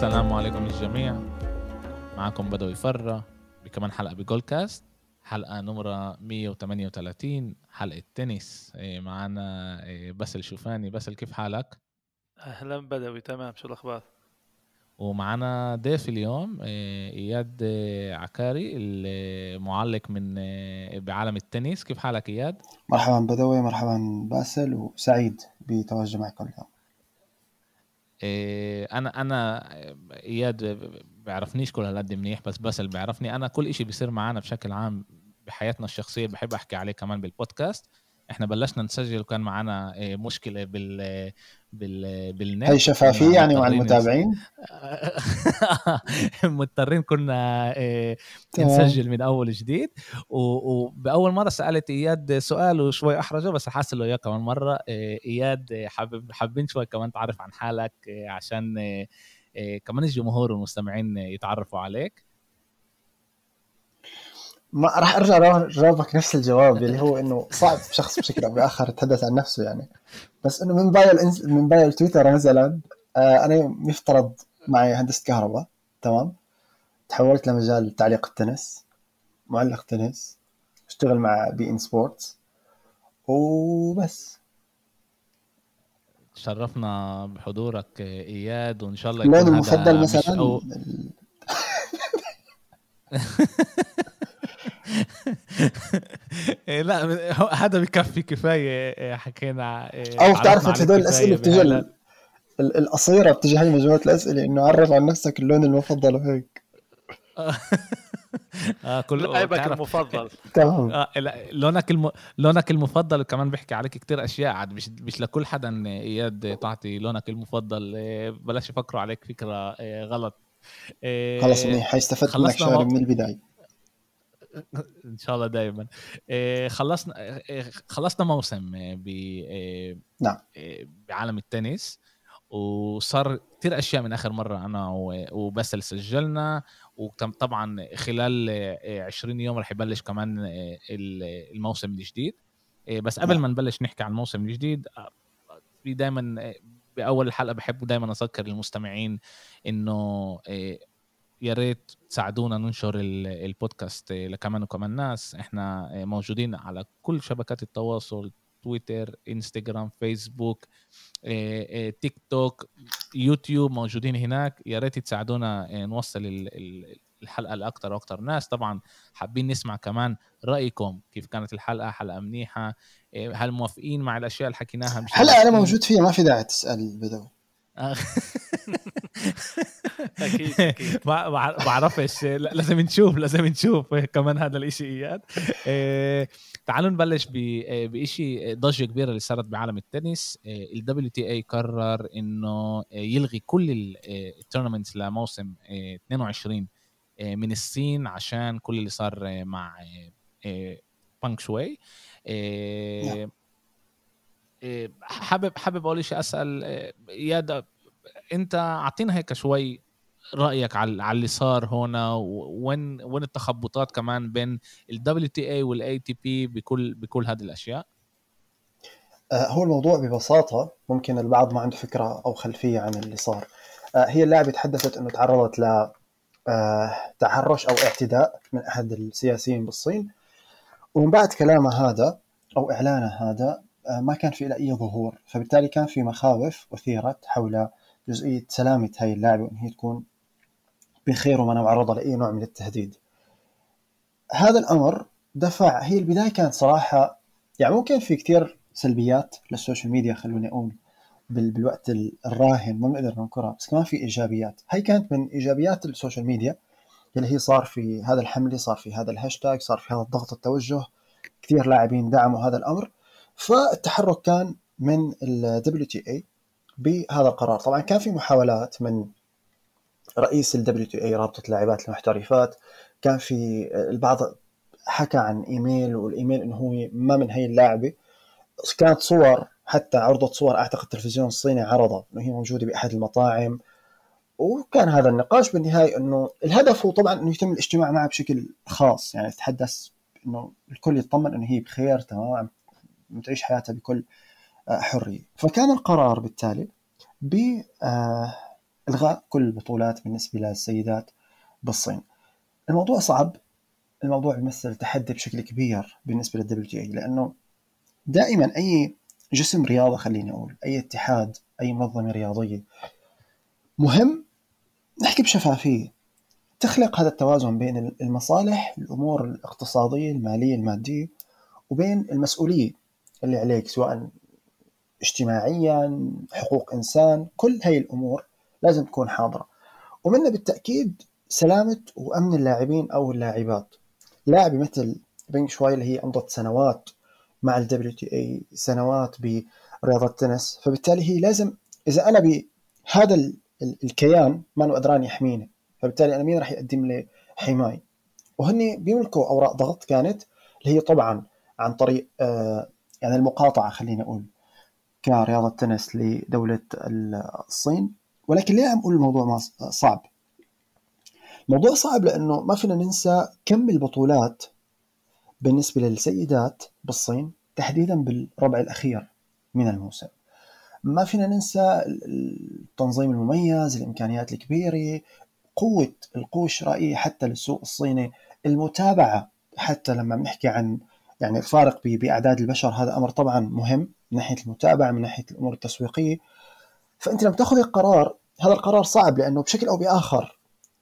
السلام عليكم للجميع معكم بدوي فرح بكمان حلقة ب Goalcast حلقة نمرة 138 حلقة تنس إيه، معنا إيه، باسل شوفاني باسل كيف حالك؟ أهلا بدوي تمام شو الأخبار؟ ومعنا ضيف اليوم إيه، إياد عكاري المعلق من بعالم التنس كيف حالك إياد؟ مرحبا بدوي مرحبا باسل وسعيد بتواجدي معكم اليوم أنا أنا إياد بيعرفنيش كل هالقد منيح بس بس اللي بيعرفني. أنا كل إشي بيصير معنا بشكل عام بحياتنا الشخصية بحب أحكي عليه كمان بالبودكاست. إحنا بلشنا نسجل وكان معنا إيه، مشكلة بال بال بالنت. هي شفافية يعني مع المتابعين؟ مضطرين كنا إيه، نسجل من أول جديد. وباول مرة سألت إياد سؤال وشوي أحرجه بس حاسس له اياه كمان مرة. إيه، إياد حابب حابين شوي كمان تعرف عن حالك عشان كمان الجمهور والمستمعين يتعرفوا عليك. ما راح أرجع جاوبك نفس الجواب اللي هو إنه صعب شخص بشكل أو بآخر يتحدث عن نفسه يعني. بس إنه من bio الانس... من bio التويتر مثلا آه أنا يفترض معي هندسة كهرباء تمام؟ تحولت لمجال تعليق التنس معلق تنس أشتغل مع بي إن سبورتس وبس. شرفنا بحضورك إياد وإن شاء الله يكون المفضل مثلا أو... إيه، لا هذا بكفي كفاية إيه، حكينا إيه، أو بتعرف هدول الأسئلة بتجي القصيرة بتجي هاي مجموعة الأسئلة إنه عرف عن نفسك اللون المفضل وهيك. آه كل لعبك المفضل. تمام. آه لونك الم... لونك المفضل كمان بيحكي عليك كتير أشياء عاد مش مش لكل حدا إياد تعطي لونك المفضل. بلاش يفكروا عليك فكرة غلط. خلص منيح حيستفدت منك شغله من البداية. إن شاء الله دائما إيه، خلصنا إيه، خلصنا موسم ب إيه، نعم. بعالم التنس وصار كثير أشياء من آخر مرة أنا وبس اللي سجلنا وطبعا خلال 20 يوم رح يبلش كمان الموسم الجديد. بس قبل نعم. ما نبلش نحكي عن الموسم الجديد في دائما بأول الحلقة بحب دائما أذكر المستمعين إنه يا ريت تساعدونا ننشر البودكاست لكمان وكمان ناس. إحنا موجودين على كل شبكات التواصل تويتر إنستغرام فيسبوك تيك توك يوتيوب موجودين هناك. يا ريت تساعدونا نوصل الحلقة لاكثر وأكثر ناس. طبعا حابين نسمع كمان رأيكم كيف كانت الحلقة حلقة منيحة هل موافقين مع الأشياء اللي حكيناها؟ هلا أنا موجود فيها ما في داعي تسأل بدوي أكيد أكيد. ما بعرفش لازم نشوف لازم نشوف كمان هذا الإشي إياد. إيه، تعالوا نبلش بشيء ضجة كبيرة اللي صارت بعالم التنس. ال WTA قرر إنه يلغي كل ال tournaments لموسم 22 من الصين عشان كل اللي صار مع بينغ شواي نعم. حابب حابب أول شيء أسأل إياد أنت أعطينا هيك شوي رأيك على اللي صار هنا وين وين التخبطات كمان بين ال WTA وال ATP بكل بكل هذه الأشياء؟ آه، هو الموضوع ببساطة ممكن البعض ما عنده فكرة أو خلفية عن اللي صار. آه، هي اللاعبه تحدثت إنه تعرضت ل آه، تحرش أو اعتداء من أحد السياسيين بالصين. ومن بعد كلامها هذا أو إعلانه هذا ما كان في أي ظهور. فبالتالي كان في مخاوف اثيرت حول جزئية سلامة هاي اللاعبه وإن هي تكون بخير وما معرضه لأي نوع من التهديد. هذا الأمر دفع هي البداية كانت صراحة يعني ممكن في كثير سلبيات للسوشيال ميديا خلوني أقول بالوقت الراهن ما بنقدر ننكرها بس كمان في إيجابيات. هي كانت من إيجابيات ال social media اللي هي صار في هذا الحملة صار في هذا الهاشتاج صار في هذا الضغط التوجه كثير لاعبين دعموا هذا الأمر. فالتحرك كان من ال WTA بهذا القرار. طبعا كان في محاولات من رئيس ال WTA رابطة اللاعبات المحترفات. كان في البعض حكى عن email وال email إنه هو ما من هي اللاعبة. كانت صور حتى عرضة صور أعتقد التلفزيون الصيني عرضها إنه هي موجودة بأحد المطاعم. وكان هذا النقاش بالنهاية إنه الهدف هو طبعا إنه يتم الاجتماع معها بشكل خاص. يعني تتحدث إنه الكل يطمن إنه هي بخير تمام تعيش حياتها بكل حرية. فكان القرار بالتالي ب آه، إلغاء كل البطولات بالنسبة للسيدات بالصين. الموضوع صعب. الموضوع يمثل تحدي بشكل كبير بالنسبة لل WTA لأنه دائما أي جسم رياضة خليني أقول أي اتحاد أي منظمة رياضية مهم نحكي بشفافية. تخلق هذا التوازن بين المصالح الأمور الاقتصادية المالية المادية وبين المسؤولية اللي عليك سواء اجتماعيا حقوق إنسان كل هاي الأمور لازم تكون حاضرة. ومنها بالتأكيد سلامة وأمن اللاعبين أو اللاعبات. لاعبة مثل بينغ شواي اللي هي أمضت سنوات مع TA سنوات برياضة التنس. فبالتالي هي لازم إذا أنا بهذا الكيان مو قدران يحميني فبالتالي أنا مين راح يقدم لي حماية؟ وهن بيملكوا أوراق ضغط كانت اللي هي طبعا عن طريق آه يعني المقاطعة خلينا أقول كرياضة تنس لدولة الصين. ولكن ليه عم أقول الموضوع صعب؟ الموضوع صعب لأنه ما فينا ننسى كم البطولات بالنسبة للسيدات بالصين تحديدا بالربع الأخير من الموسم. ما فينا ننسى التنظيم المميز الإمكانيات الكبيرة قوة القوه الشرائيه حتى للسوق الصيني المتابعة حتى لما بنحكي عن يعني الفارق بأعداد البشر هذا أمر طبعا مهم من ناحية المتابعة من ناحية الأمور التسويقية. فأنت لما تأخذ القرار هذا القرار صعب لأنه بشكل أو بآخر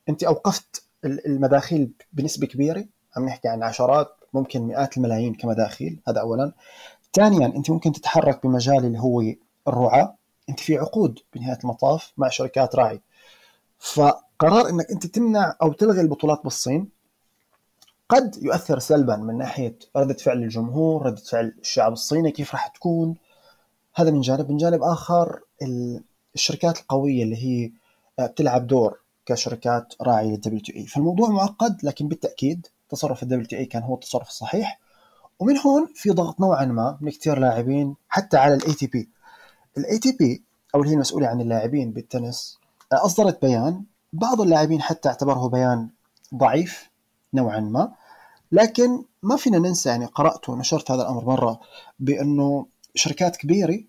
أنت أوقفت المداخيل بنسبة كبيرة عم نحكي عن عشرات ممكن مئات الملايين كمداخيل هذا اولا. ثانيا أنت ممكن تتحرك بمجال اللي هو الرعاة. أنت في عقود بنهاية المطاف مع شركات راعي. فقرار إنك أنت تمنع أو تلغي البطولات بالصين قد يؤثر سلبا من ناحية ردة فعل الجمهور، ردة فعل الشعب الصيني كيف راح تكون. هذا من جانب، من جانب آخر الشركات القوية اللي هي آه، بتلعب دور كشركات راعية لل WTA، فالموضوع معقد لكن بالتأكيد تصرف ال WTA كان هو التصرف الصحيح. ومن هون في ضغط نوعا ما من كثير لاعبين حتى على ال ATP. ال ATP أو اللي هي المسؤوله عن اللاعبين بالتنس آه، أصدرت بيان. بعض اللاعبين حتى اعتبره بيان ضعيف نوعا ما. لكن ما فينا ننسى يعني قرأت ونشرت هذا الأمر مرة بأنه شركات كبيرة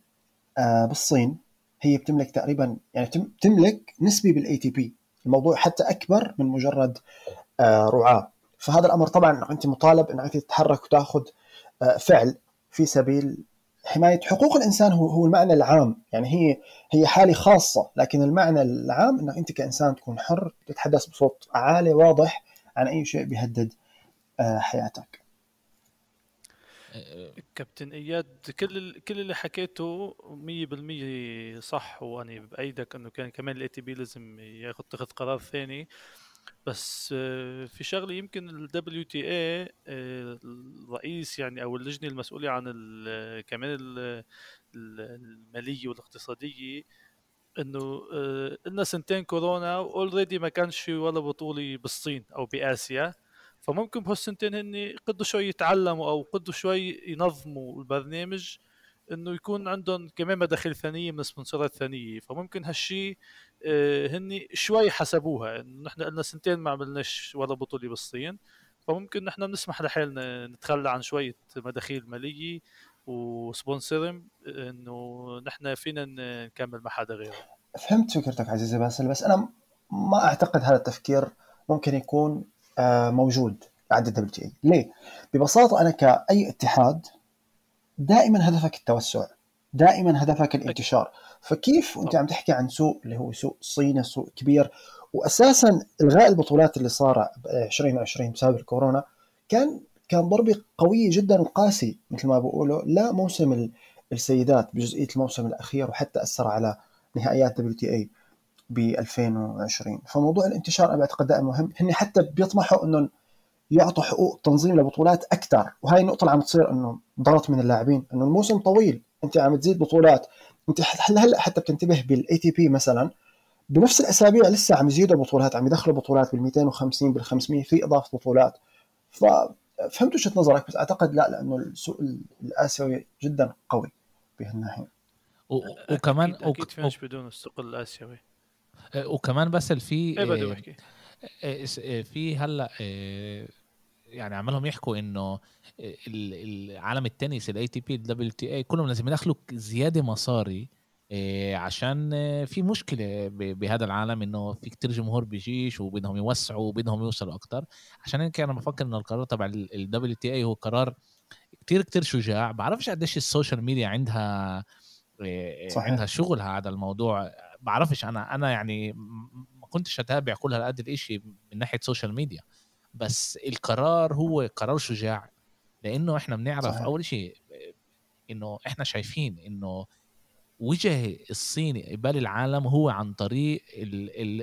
آه، بالصين هي بتملك تقريبا يعني تملك نسبة بال ATP الموضوع حتى أكبر من مجرد آه، رعاة. فهذا الأمر طبعا أنت مطالب أنت تتحرك وتأخذ آه، فعل في سبيل حماية حقوق الإنسان هو هو المعنى العام. يعني هي هي حالة خاصة لكن المعنى العام أنك أنت كإنسان تكون حر تتحدث بصوت عالي واضح عن أي شيء بيهدد آه، حياتك. كابتن إياد كل كل اللي حكيته 100% صح وأنا بأيدك إنه كان كمان ال ATP لازم ياخذ تاخذ قرار ثاني. بس آه، في شغلة يمكن ال WTA الرئيس يعني أو اللجنة المسؤولة عن كمان المالية والاقتصادية إنه آه، لنا سنتين كورونا و already ما كانش ولا بطولة بالصين أو بآسيا. فممكن بهالسنتين هن قدوا شوي يتعلموا أو قدوا شوي ينظموا البرنامج إنه يكون عندهم كمان مداخيل ثانية من sponsor ات ثانية. فممكن هالشيء آه، هن شوي حسبوها. إنه نحن لنا سنتين ما عملناش ولا بطولة بالصين. فممكن نحن نسمح لحالنا نتخلى عن شوية مداخيل مالية و sponsors إنه نحن فينا نكمل مع حدا غيره. فهمت فكرتك عزيزي باسل بس أنا ما أعتقد هذا التفكير ممكن يكون موجود عند ال WT ليه؟ ببساطة أنا كأي اتحاد دائما هدفك التوسع دائما هدفك الانتشار. فكيف وأنت عم تحكي عن سوق اللي هو سوق صيني سوق كبير واساسا الغاء البطولات اللي صار 2020 بسبب الكورونا كان كان ضربة قوية جدا وقاسي مثل ما بقولوا لا موسم السيدات بجزئية الموسم الأخير وحتى أثر على نهائيات WTA. ب 2020 فموضوع الانتشار أنا بعتقد دائما مهم. هن حتى بيطمحوا إنهم يعطوا حقوق تنظيم لبطولات أكثر. وهي النقطة اللي عم تصير إنه ضغط من اللاعبين. إنه الموسم طويل. أنت عم تزيد بطولات. أنت هلا حتى بتنتبه بال ATP مثلا بنفس الأسابيع لسه عم يزيدوا بطولات عم يدخلوا بطولات بال 250 بال 500 في إضافة بطولات. ف فهمت وجهة نظرك بس أعتقد لا لأنه السوق الآسيوي جدا قوي بهالناحية. وكمان أكيد, أكيد فيناش بدون السوق الآسيوي. وكمان بس في إيه في هلأ يعني عمالهم يحكوا إنه عالم التنس ال ATP ال WTA كلهم لازم يدخلوا زيادة مصاري إيه عشان في مشكلة بهذا العالم إنه في كتير جمهور بيجيش وبدهم يوسعوا وبدهم يوصلوا أكتر. عشان هيك أنا بفكر إنه القرار تبع ال WTA هو قرار كتير كتير شجاع. بعرفش قديش ال social media عندها إيه صحيح. عندها شغل هذا الموضوع. بعرفش أنا أنا يعني ما كنتش اتابع كل هالقد الاشي من ناحية social media بس القرار هو قرار شجاع لأنه إحنا بنعرف صحيح. أول شيء إنه إحنا شايفين إنه وجه الصين قبال العالم هو عن طريق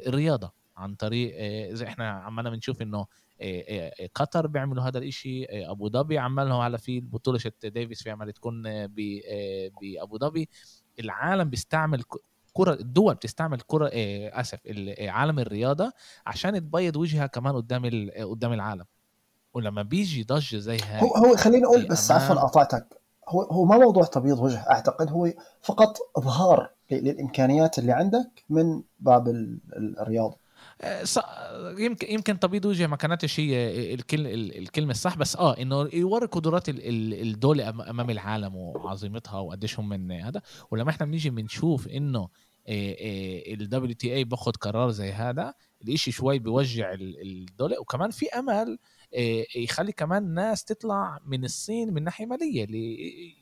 الرياضة عن طريق آه، زي إحنا عمالنا بنشوف إنه آه، آه، قطر بيعملوا هذا الإشي أبو ظبي عملهم على في بطولة ديفيس في عمل تكون بأبو ظبي العالم بيستعمل كرة الدول بتستعمل كرة أسف عالم الرياضة عشان تبيض وجهها كمان قدام قدام العالم. ولما بيجي ضجة زي هاي هو هو خليني أقول بس عفوا قاطعتك هو هو ما موضوع تبييض وجه أعتقد هو فقط إظهار للإمكانيات اللي عندك من باب الرياضة. آه، يمكن يمكن تبييض وجه ما كانتش هي الكلمة الصح بس آه إنه يوري قدرات الدولة أمام العالم وعظيمتها وقديش هم من هذا. ولما إحنا بنيجي بنشوف إنه ال WTA باخذ قرار زي هذا. الإشي شوي بيوجع الدولة. وكمان في أمل يخلي كمان ناس تطلع من الصين من ناحية مالية.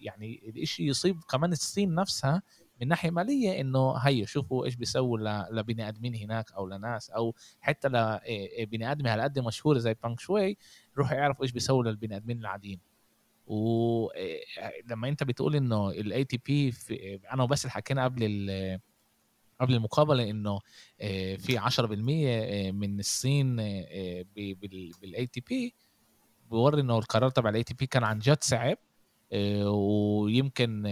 يعني الإشي يصيب كمان الصين نفسها من ناحية مالية إنه هي شوفوا إيش بيسووا لبني آدمين هناك أو لناس. أو حتى لبني آدم هالقد مشهور زي بينغ شواي روحوا يعرفوا إيش بيسووا للبني آدمين العاديين. ولما أنت بتقول إنه ال ATP أنا وبس حكينا قبل قبل المقابلة إنه في 10% من الصين بال ATP بيوري إنه القرار تبع ال ATP كان عن جد صعب ويمكن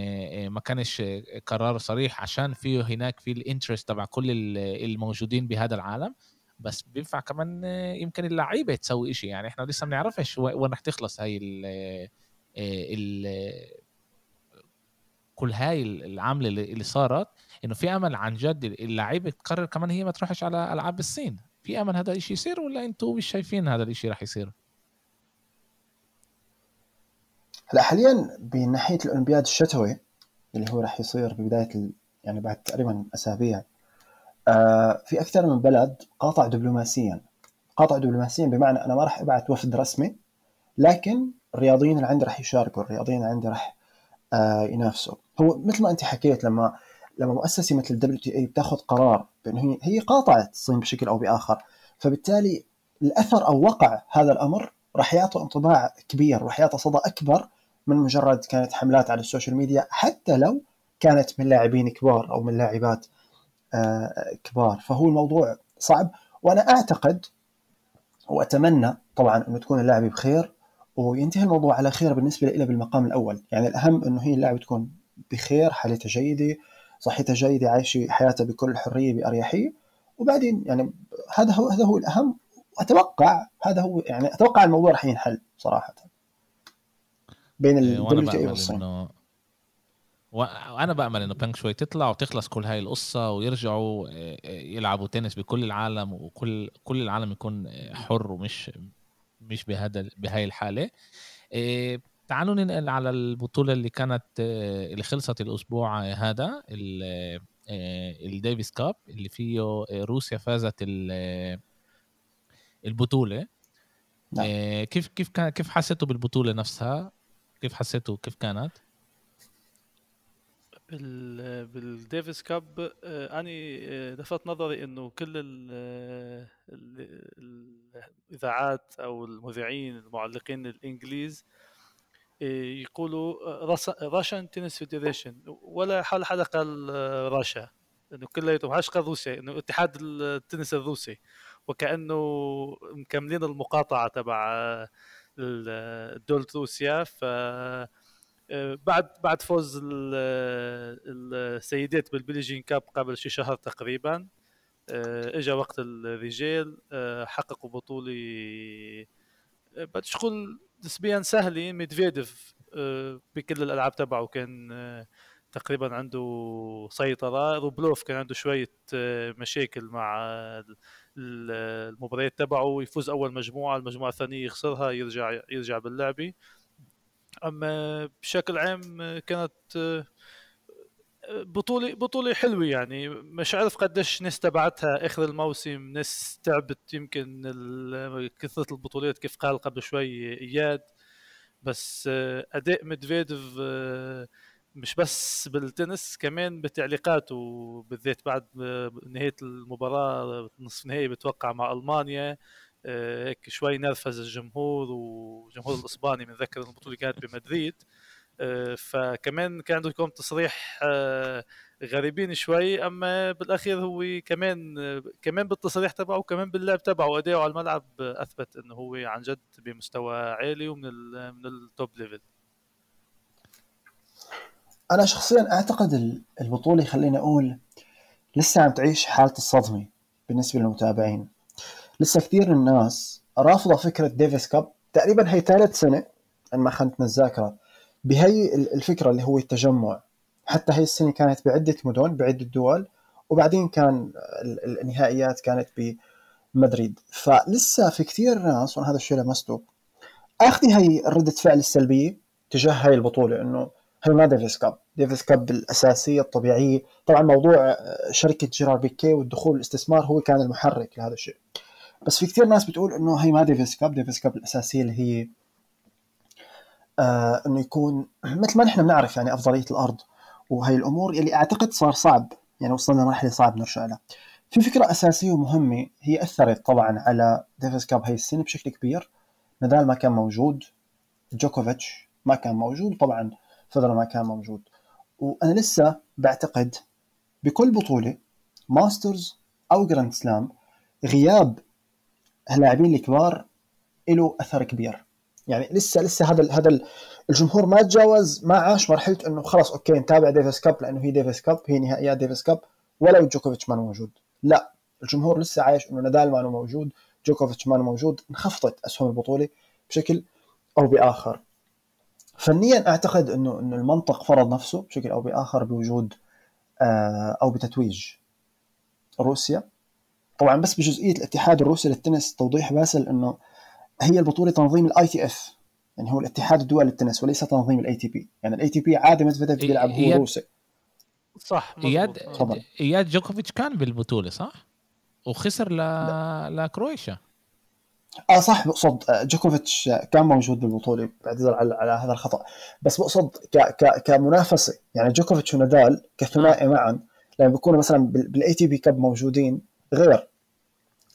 ما كانش قرار صريح عشان في هناك في ال interest تبع كل الموجودين بهذا العالم. بس بينفع كمان يمكن اللعيبة تسوي شيء يعني إحنا لسه ما بنعرفش وين رح تخلص هاي ال ال كل هاي العملة اللي صارت إنه في أمل عن جد اللعيبة تقرر كمان هي ما تروحش على ألعاب الصين. في أمل هذا الشيء يصير ولا أنتم مش شايفين هذا الشيء راح يصير؟ هلا حاليا بناحية الأولمبياد الشتوي اللي هو راح يصير ببداية يعني بعد تقريبا أسابيع آه في أكثر من بلد قاطع دبلوماسيا. قاطع دبلوماسيا بمعنى أنا ما راح أبعث وفد رسمي لكن الرياضيين اللي عندي راح يشاركوا الرياضيين اللي عندي راح آه ينافسوا. هو مثل ما أنت حكيت لما لما مؤسسة مثل ال WTA بتاخذ قرار بانه هي هي قاطعت الصين بشكل أو بآخر فبالتالي الأثر أو وقع هذا الأمر راح يعطي انطباع كبير راح يعطي صدى أكبر من مجرد كانت حملات على ال social media حتى لو كانت من لاعبين كبار أو من لاعبات آه، كبار. فهو الموضوع صعب وأنا أعتقد وأتمنى طبعا انه تكون اللاعبه بخير وينتهي الموضوع على خير بالنسبة لي بالمقام الأول. يعني الأهم أنه هي اللاعبه تكون بخير حالتها جيدة صحتها جيدة عايشة حياتها بكل حرية بأريحية. وبعدين يعني هذا هو هذا هو الأهم. وأتوقع هذا هو يعني أتوقع الموضوع راح ينحل صراحة بين ال WTA والصين. وأنا بأمل إنه بينغ شواي تطلع وتخلص كل هاي القصة ويرجعوا آه، يلعبوا تنس بكل العالم وكل كل العالم يكون حر ومش مش بهذا بهاي الحالة. تعالوا ننقل على البطولة اللي كانت آه، اللي خلصت الأسبوع هذا آه، ال Davis Cup اللي فيه آه، روسيا فازت البطولة نعم. كيف كيف كان كيف حسيتوا بالبطولة نفسها؟ كيف حسيتوا كيف كانت؟ بال بال Davis Cup أني لفت نظري إنه كل الإذاعات أو المذيعين المعلقين الإنجليز يقولوا Russian Tennis Federation ولا حال حدا قال راشا انه كلياتهم قال روسيا إنه اتحاد التنس الروسي. وكأنه مكملين المقاطعة تبع دولة روسيا. ف بعد بعد فوز السيدات بال Billie Jean Cup قبل شي شهر تقريبا. اجى وقت الرجال حققوا بطولة. أقول نسبيا سهلة ميدفيديف آه، بكل الألعاب تبعه كان آه، تقريبا عنده سيطرة. روبلوف كان عنده شوية آه، مشاكل مع المباريات تبعه. يفوز أول مجموعة المجموعة الثانية يخسرها يرجع يرجع باللعبة. أما بشكل عام كانت بطولة بطولة حلوة يعني. مش عارف قديش ناس تبعتها آخر الموسم ناس تعبت يمكن كثرة البطولات كيف قال قبل شوي إياد. بس آه، أداء ميدفيديف آه، مش بس بالتنس كمان بتعليقاته بالذات بعد نهاية المباراة نصف نهائي بتوقع مع ألمانيا. هيك شوي نرفز الجمهور والجمهور الإسباني بنذكر البطولة كانت بمدريد. آه، فكمان كان عنده لكم تصريح آه، غريبين شوي أما بالأخير هو كمان كمان بالتصريح تبعه وكمان باللعب تبعه وادائه على الملعب أثبت إنه هو عن جد بمستوى عالي ومن من ال top level أنا شخصيا أعتقد البطولة خليني أقول لسه عم تعيش حالة الصدمة بالنسبة للمتابعين. لسه كثير الناس رافضة فكرة Davis Cup تقريبا هي ثالث سنة ان ما خانتنا الذاكره بهي الفكرة اللي هو التجمع. حتى هي السنة كانت بعدة مدن بعدة دول وبعدين كان النهائيات كانت بمدريد. فلسه في كثير ناس وأنا هذا الشيء لمسته أخذ هي ردة فعل السلبية تجاه هاي البطولة إنه هي ما Davis Cup. Davis Cup الأساسية الطبيعية. طبعا موضوع شركة جيرار بيكي والدخول الاستثمار هو كان المحرك لهذا الشيء. بس في كثير ناس بتقول إنه هي ما Davis Cup Davis Cup الأساسية اللي هي آه إنه يكون مثل ما نحن بنعرف يعني أفضلية الأرض وهي الأمور اللي أعتقد صار صعب يعني وصلنا لمرحلة صعب نرجع لها. في فكرة أساسية ومهمة هي أثرت طبعا على Davis Cup هاي السنة بشكل كبير. نادال ما كان موجود جوكوفيتش ما كان موجود طبعا فيدرر ما كان موجود. وأنا لسه بعتقد بكل بطولة Masters أو Grand Slam غياب اللاعبين الكبار له أثر كبير. يعني لسه لسه هذا هذا الجمهور ما تجاوز ما عاش مرحلة إنه خلاص okay نتابع Davis Cup لأنه هي Davis Cup هي نهائيات Davis Cup ولو جوكوفيتش ما موجود. لا الجمهور لسه عايش إنه نادال ما موجود جوكوفيتش ما موجود انخفضت أسهم البطولة بشكل أو بآخر. فنيا أعتقد انه إنه المنطق فرض نفسه بشكل أو بآخر بوجود آه، أو بتتويج روسيا. طبعا بس بجزئية الاتحاد الروسي للتنس توضيح باسل إنه هي البطولة تنظيم ال ITF يعني هو الاتحاد الدولي للتنس وليس تنظيم ال ATP يعني ال ATP عادة ميدفيديف بيلعب هو روسي. صح إياد إياد جوكوفيتش كان بالبطولة صح؟ وخسر ل... ل Croatia آه صح بقصد آه، جوكوفيتش كان موجود بالبطولة بعتذر على, على هذا الخطأ. بس بقصد ك... ك... كمنافسة. يعني جوكوفيتش ونادال كثنائي معا لما بيكونوا مثلا بال ATP Cup موجودين غير.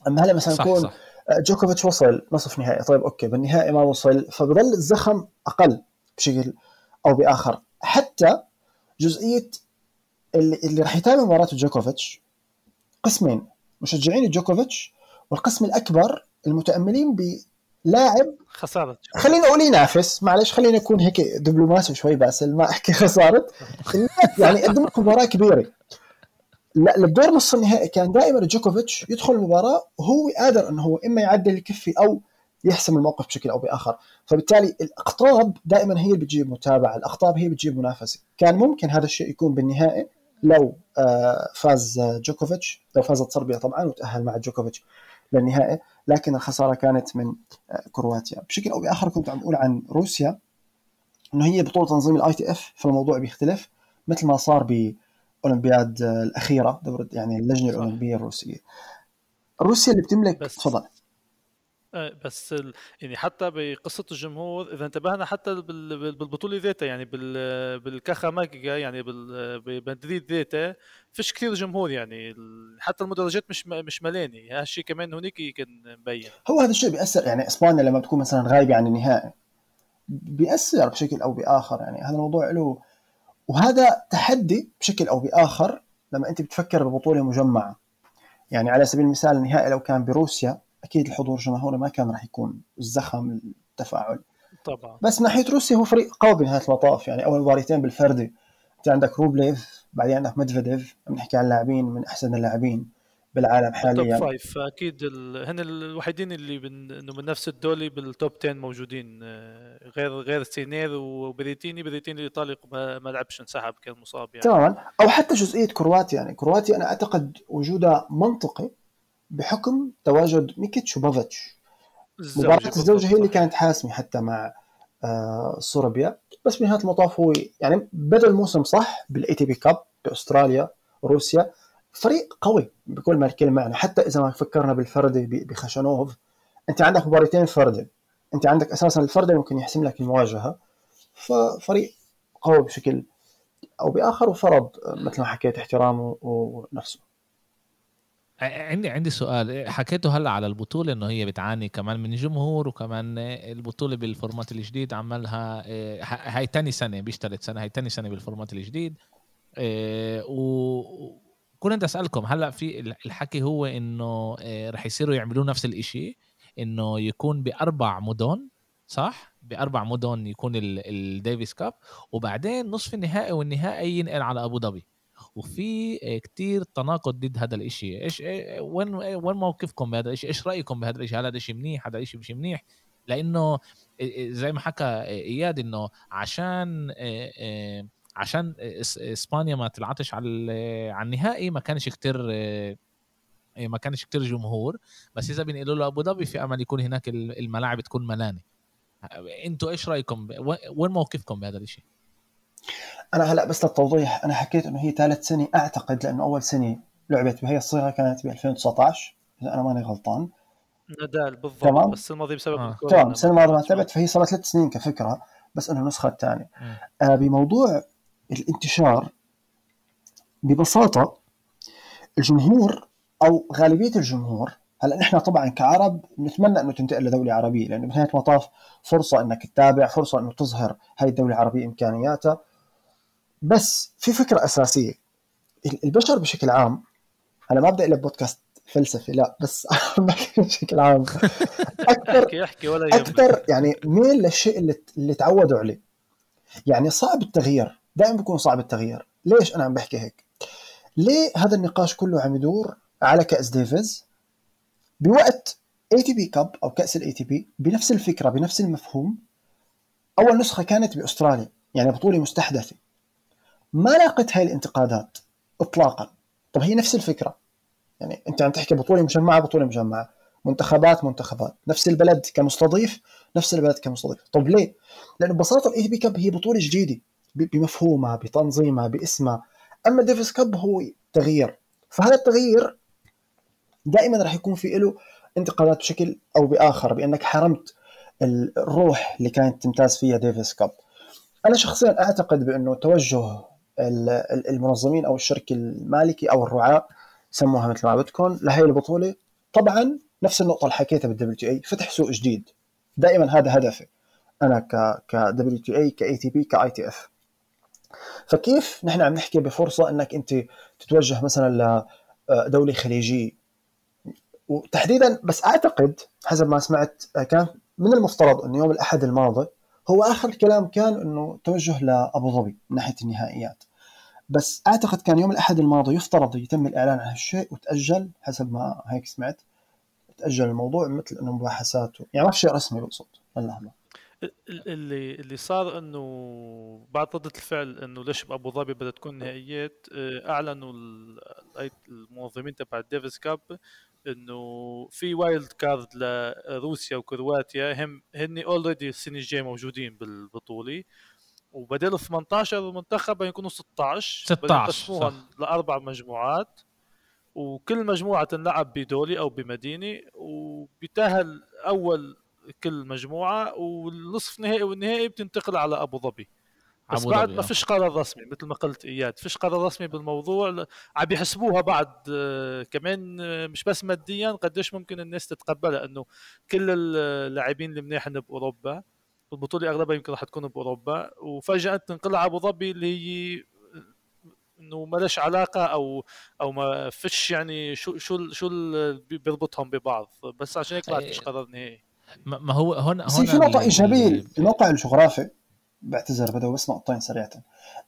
أما هلا مثلا يكون جوكوفيتش وصل نصف نهائي. طيب okay بالنهائي ما وصل فبظل الزخم أقل بشكل أو بآخر. حتى جزئية اللي, اللي راح يتابع مباراة جوكوفيتش قسمين مشجعين جوكوفيتش والقسم الأكبر المتأملين بلاعب خسارته. خلينا أقول ينافس. معلش خلينا نكون هيك دبلوماسي شوي باسل ما احكي خساره يعني قدم مباراة كبيرة. لا للدور نص النهائي كان دائما جوكوفيتش يدخل المباراة وهو قادر إنه هو إما يعدل الكفي أو يحسم الموقف بشكل أو بآخر. فبالتالي الأقطاب دائما هي اللي بتجيب متابعة الأقطاب هي بتجيب منافسة. كان ممكن هذا الشيء يكون بالنهائي لو آه، فاز جوكوفيتش لو فازت صربيا طبعا وتأهل مع جوكوفيتش للنهائي. لكن الخسارة كانت من آه، كرواتيا. بشكل أو بآخر كنت عم أقول عن روسيا إنه هي بطولة تنظيم ال ITF فالموضوع بيختلف. مثل ما صار باولمبياد الأخيرة دورة يعني اللجنة الأولمبية الروسية. روسيا اللي بتملك تفضل. آه، بس ال... يعني حتى بقصة الجمهور إذا انتبهنا حتى بالبطولة ذاتها يعني بال... بال Caja Mágica يعني بال... بمدريد ذاتها فيش كثير جمهور يعني. حتى المدرجات مش مش ملانه هالشيء كمان هونيك كان مبين. هو هذا الشيء بيأثر يعني إسبانيا لما بتكون مثلا غايبة عن النهائي بيأثر بشكل أو بآخر. يعني هذا الموضوع له وهذا تحدي بشكل أو بآخر لما أنت بتفكر ببطولة مجمعة. يعني على سبيل المثال النهائي لو كان بروسيا أكيد الحضور الجماهيري ما كان راح يكون الزخم التفاعل. طبعا. بس ناحية روسيا هو فريق قوي بنهاية المطاف. يعني أول مباريتين بالفردي أنت عندك روبليف بعدين عندك ميدفيديف بنحكي عن لاعبين من أحسن اللاعبين. بالعالم حاليا. توب فايف فأكيد ال... هن الوحيدين اللي بن... إنه من نفس الدولي بال top 10 موجودين. آه، غير غير سينير وبيريتيني بيريتيني الإيطالي ما, ما لعبش انسحب كان مصاب يعني. تماما. أو حتى جزئية كرواتيا. يعني كرواتيا أنا أعتقد وجودها منطقي بحكم تواجد ميكيتش وبافيتش مباراة الزوجي هي اللي كانت حاسمة حتى مع آه صربيا بس بنهاية المطاف هو يعني بدأ الموسم صح بال ATP Cup بأستراليا روسيا. فريق قوي بكل ما الكلمة يعني. حتى إذا ما فكرنا بالفردي بخشنوف أنت عندك مباراتين فردي أنت عندك أساسا الفردي ممكن يحسم لك المواجهة. ففريق قوي بشكل أو بآخر وفرض مثل ما حكيت احترامه ونفسه. عندي عندي سؤال. حكيته هلا على البطولة إنه هي بتعاني كمان من جمهور وكمان البطولة بالفورمات الجديد عملها هاي تاني سنة بيشترط سنة. هاي تاني سنة بال format الجديد. و كنت أسألكم هلا في الحكي هو إنه رح يصيروا يعملوا نفس الإشي؟ إنه يكون بأربع مدن صح؟ بأربع مدن يكون الديفيس كاب وبعدين نصف النهائي والنهائي ينقل على أبو ظبي. وفي كتير تناقض ضد هذا الإشي. إيش وين وين موقفكم بهذا الإشي؟ إيش رأيكم بهذا الإشي؟ هذا الاشي منيح؟ هذا الاشي مش منيح؟ لأنه زي ما حكى إياد إنه عشان عشان إسبانيا ما تلعطش على على النهائي ما كانش كتير ما كانش كتير جمهور. بس إذا بينقلوا له أبو ظبي في أمل يكون هناك الملاعب تكون ملانة. أنتوا إيش رأيكم؟ وين موقفكم بهذا الشيء أنا هلا بس للتوضيح أنا حكيت إنه هي ثالث سنة. أعتقد لأنه أول سنة لعبت بهي الصيغة كانت ب 2019 إذا أنا ماني غلطان. نادال بالضبط تمام؟ بس الماضي بسبب آه. تمام السنة الماضية ما لعبت فهي صارت ثلاث سنين كفكرة بس إنه النسخه الثانية. آه بموضوع الانتشار ببساطة الجمهور أو غالبية الجمهور هلا نحن طبعا كعرب نتمنى إنه تنتقل لدولة عربية لأنه بنهايه المطاف فرصة إنك تتابع فرصة إنه تظهر هاي الدولة العربية إمكانياتها. بس في فكرة أساسية البشر بشكل عام أنا ما بدي أقلب بودكاست فلسفي لا بس بشكل عام أكثر أكثر يعني ميل للشيء اللي اللي تعودوا عليه؟ يعني صعب التغيير. دائما بيكون صعب التغيير. ليش أنا عم بحكي هيك؟ ليه هذا النقاش كله عم يدور على كأس ديفيز؟ بوقت ATP Cup أو كأس ال ATP بنفس الفكرة بنفس المفهوم أول نسخة كانت بأستراليا يعني بطولة مستحدثة. ما لاقت هاي الانتقادات اطلاقا. طب هي نفس الفكرة. يعني أنت عم تحكي بطولة مجمعة بطولة مجمعة. منتخبات منتخبات. نفس البلد كمستضيف نفس البلد كمستضيف. طب ليه؟ لأنه ببساطة ال ATP Cup هي بطولة جديدة. بمفهومها بتنظيمها باسمها. أما ديفيس كاب هو تغيير. فهذا التغيير دائما راح يكون في له انتقادات بشكل أو بآخر بأنك حرمت الروح اللي كانت تمتاز فيها ديفيس كاب. أنا شخصيا أعتقد بأنه توجه المنظمين أو الشركة المالكي أو الرعاة سموها مثل ما بدكم لهي البطولة. طبعا نفس النقطة اللي حكيتها بال WTA فتح سوق جديد. دائما هذا هدفي. أنا ك ك WTA ك ATP ك ITF فكيف نحن عم نحكي بفرصة إنك أنت تتوجه مثلا لدوله خليجية؟ وتحديدا بس أعتقد حسب ما سمعت كان من المفترض إنه يوم الأحد الماضي هو آخر كلام كان إنه توجه لأبو ظبي من ناحية النهائيات. بس أعتقد كان يوم الأحد الماضي يفترض يتم الإعلان عن هالشيء وتأجل حسب ما هيك سمعت تأجل الموضوع مثل إنه مباحثات يعني ما في شيء رسمي بقصد اللهم اللي اللي صار إنه بعد ردة الفعل إنه ليش بابو ظبي بدها تكون نهائيات آه، أعلنوا المنظمين تبع الديفيس كاب إنه في wild card لروسيا وكرواتيا هم هن already السنة الجاية موجودين بالبطوله وبدل 18 منتخب يكونوا 16 16 لأربع مجموعات وكل مجموعة تنلعب بدولة أو بمدينة وبيتاهل أول كل مجموعة والنصف نهائي والنهائي بتنتقل على أبو ظبي. بس بعد ما فيش قرار رسمي مثل ما قلت إياد فيش قرار رسمي بالموضوع عم بيحسبوها بعد آه، كمان آه، مش بس ماديا قديش ممكن الناس تتقبلها انه كل اللاعبين المنيح بأوروبا البطوله اغلبها يمكن راح تكون بأوروبا وفجأة تنقل على أبو ظبي اللي هي إنه ما لهش علاقة أو أو ما فيش يعني شو شو شو بيربطهم ببعض. بس عشان هيك بعد فيش قرار نهائي. ما هو هون هون في نقطه ايجابيه الموقع الجغرافي بعتذر بدو بس نقطتين سريعه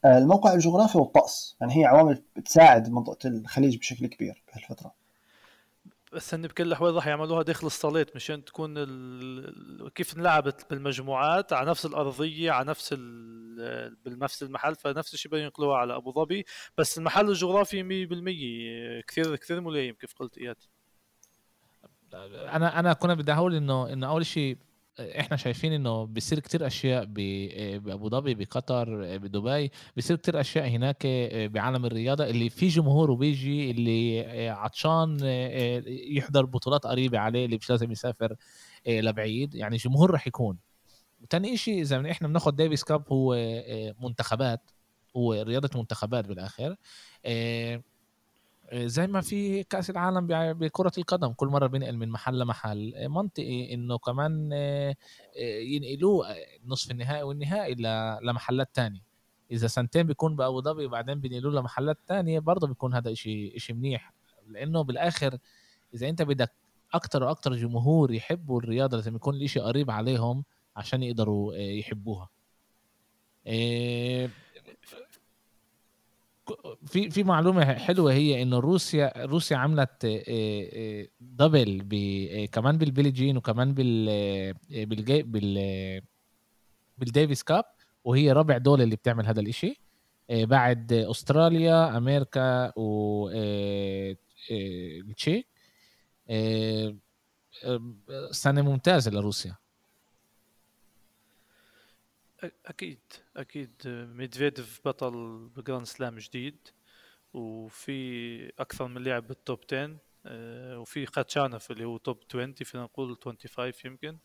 آه، الموقع الجغرافي والطقس يعني هي عوامل بتساعد منطقة الخليج بشكل كبير بهالفترة. بس هن بكل الاحوال راح يعملوها داخل الصالات مشان تكون ال... كيف انلعبت بالمجموعات على نفس الأرضية على نفس ال... بنفس المحل فنفس الشيء بدهم ينقلوها على أبو ظبي. بس المحل الجغرافي 100% كثير كثير ملائم كيف قلت إياد. أنا أنا كنا بدي أقول إنه إنه أول شيء إحنا شايفين إنه بيصير كتير أشياء بأبو ظبي بقطر بدبي بيصير كتير أشياء هناك بعالم الرياضة اللي في جمهور وبيجي اللي عطشان يحضر بطولات قريبة عليه اللي مش لازم يسافر لبعيد. يعني جمهور رح يكون. وتاني شيء إذا إحنا بناخذ ديفيس كاب هو منتخبات هو رياضة منتخبات بالآخر. زي ما في كأس العالم بكرة القدم كل مرة بينقل من محل لمحل. منطقي إنه كمان ينقلوه نصف النهائي والنهائي لمحلات تانية. إذا سنتين بيكون بأبو ظبي وبعدين بينقلوه لمحلات تانية برضه بيكون هذا شيء شيء منيح. لأنه بالآخر إذا أنت بدك أكتر وأكتر جمهور يحبوا الرياضة لازم يكون الإشي قريب عليهم عشان يقدروا يحبوها. في في معلومة حلوة هي إنه روسيا روسيا عملت double كمان بال Billie Jean وكمان بال بال بال بالديفيس كاب وهي رابع دوله اللي بتعمل هذا الإشي. بعد أستراليا أمريكا و تشيك سنة ممتازة لروسيا. أكيد أكيد. ميدفيديف بطل ب Grand Slam جديد وفي أكثر من لاعب بال top 10 آه، وفي خاتشانف اللي هو top 20 فينا نقول 25 يمكن.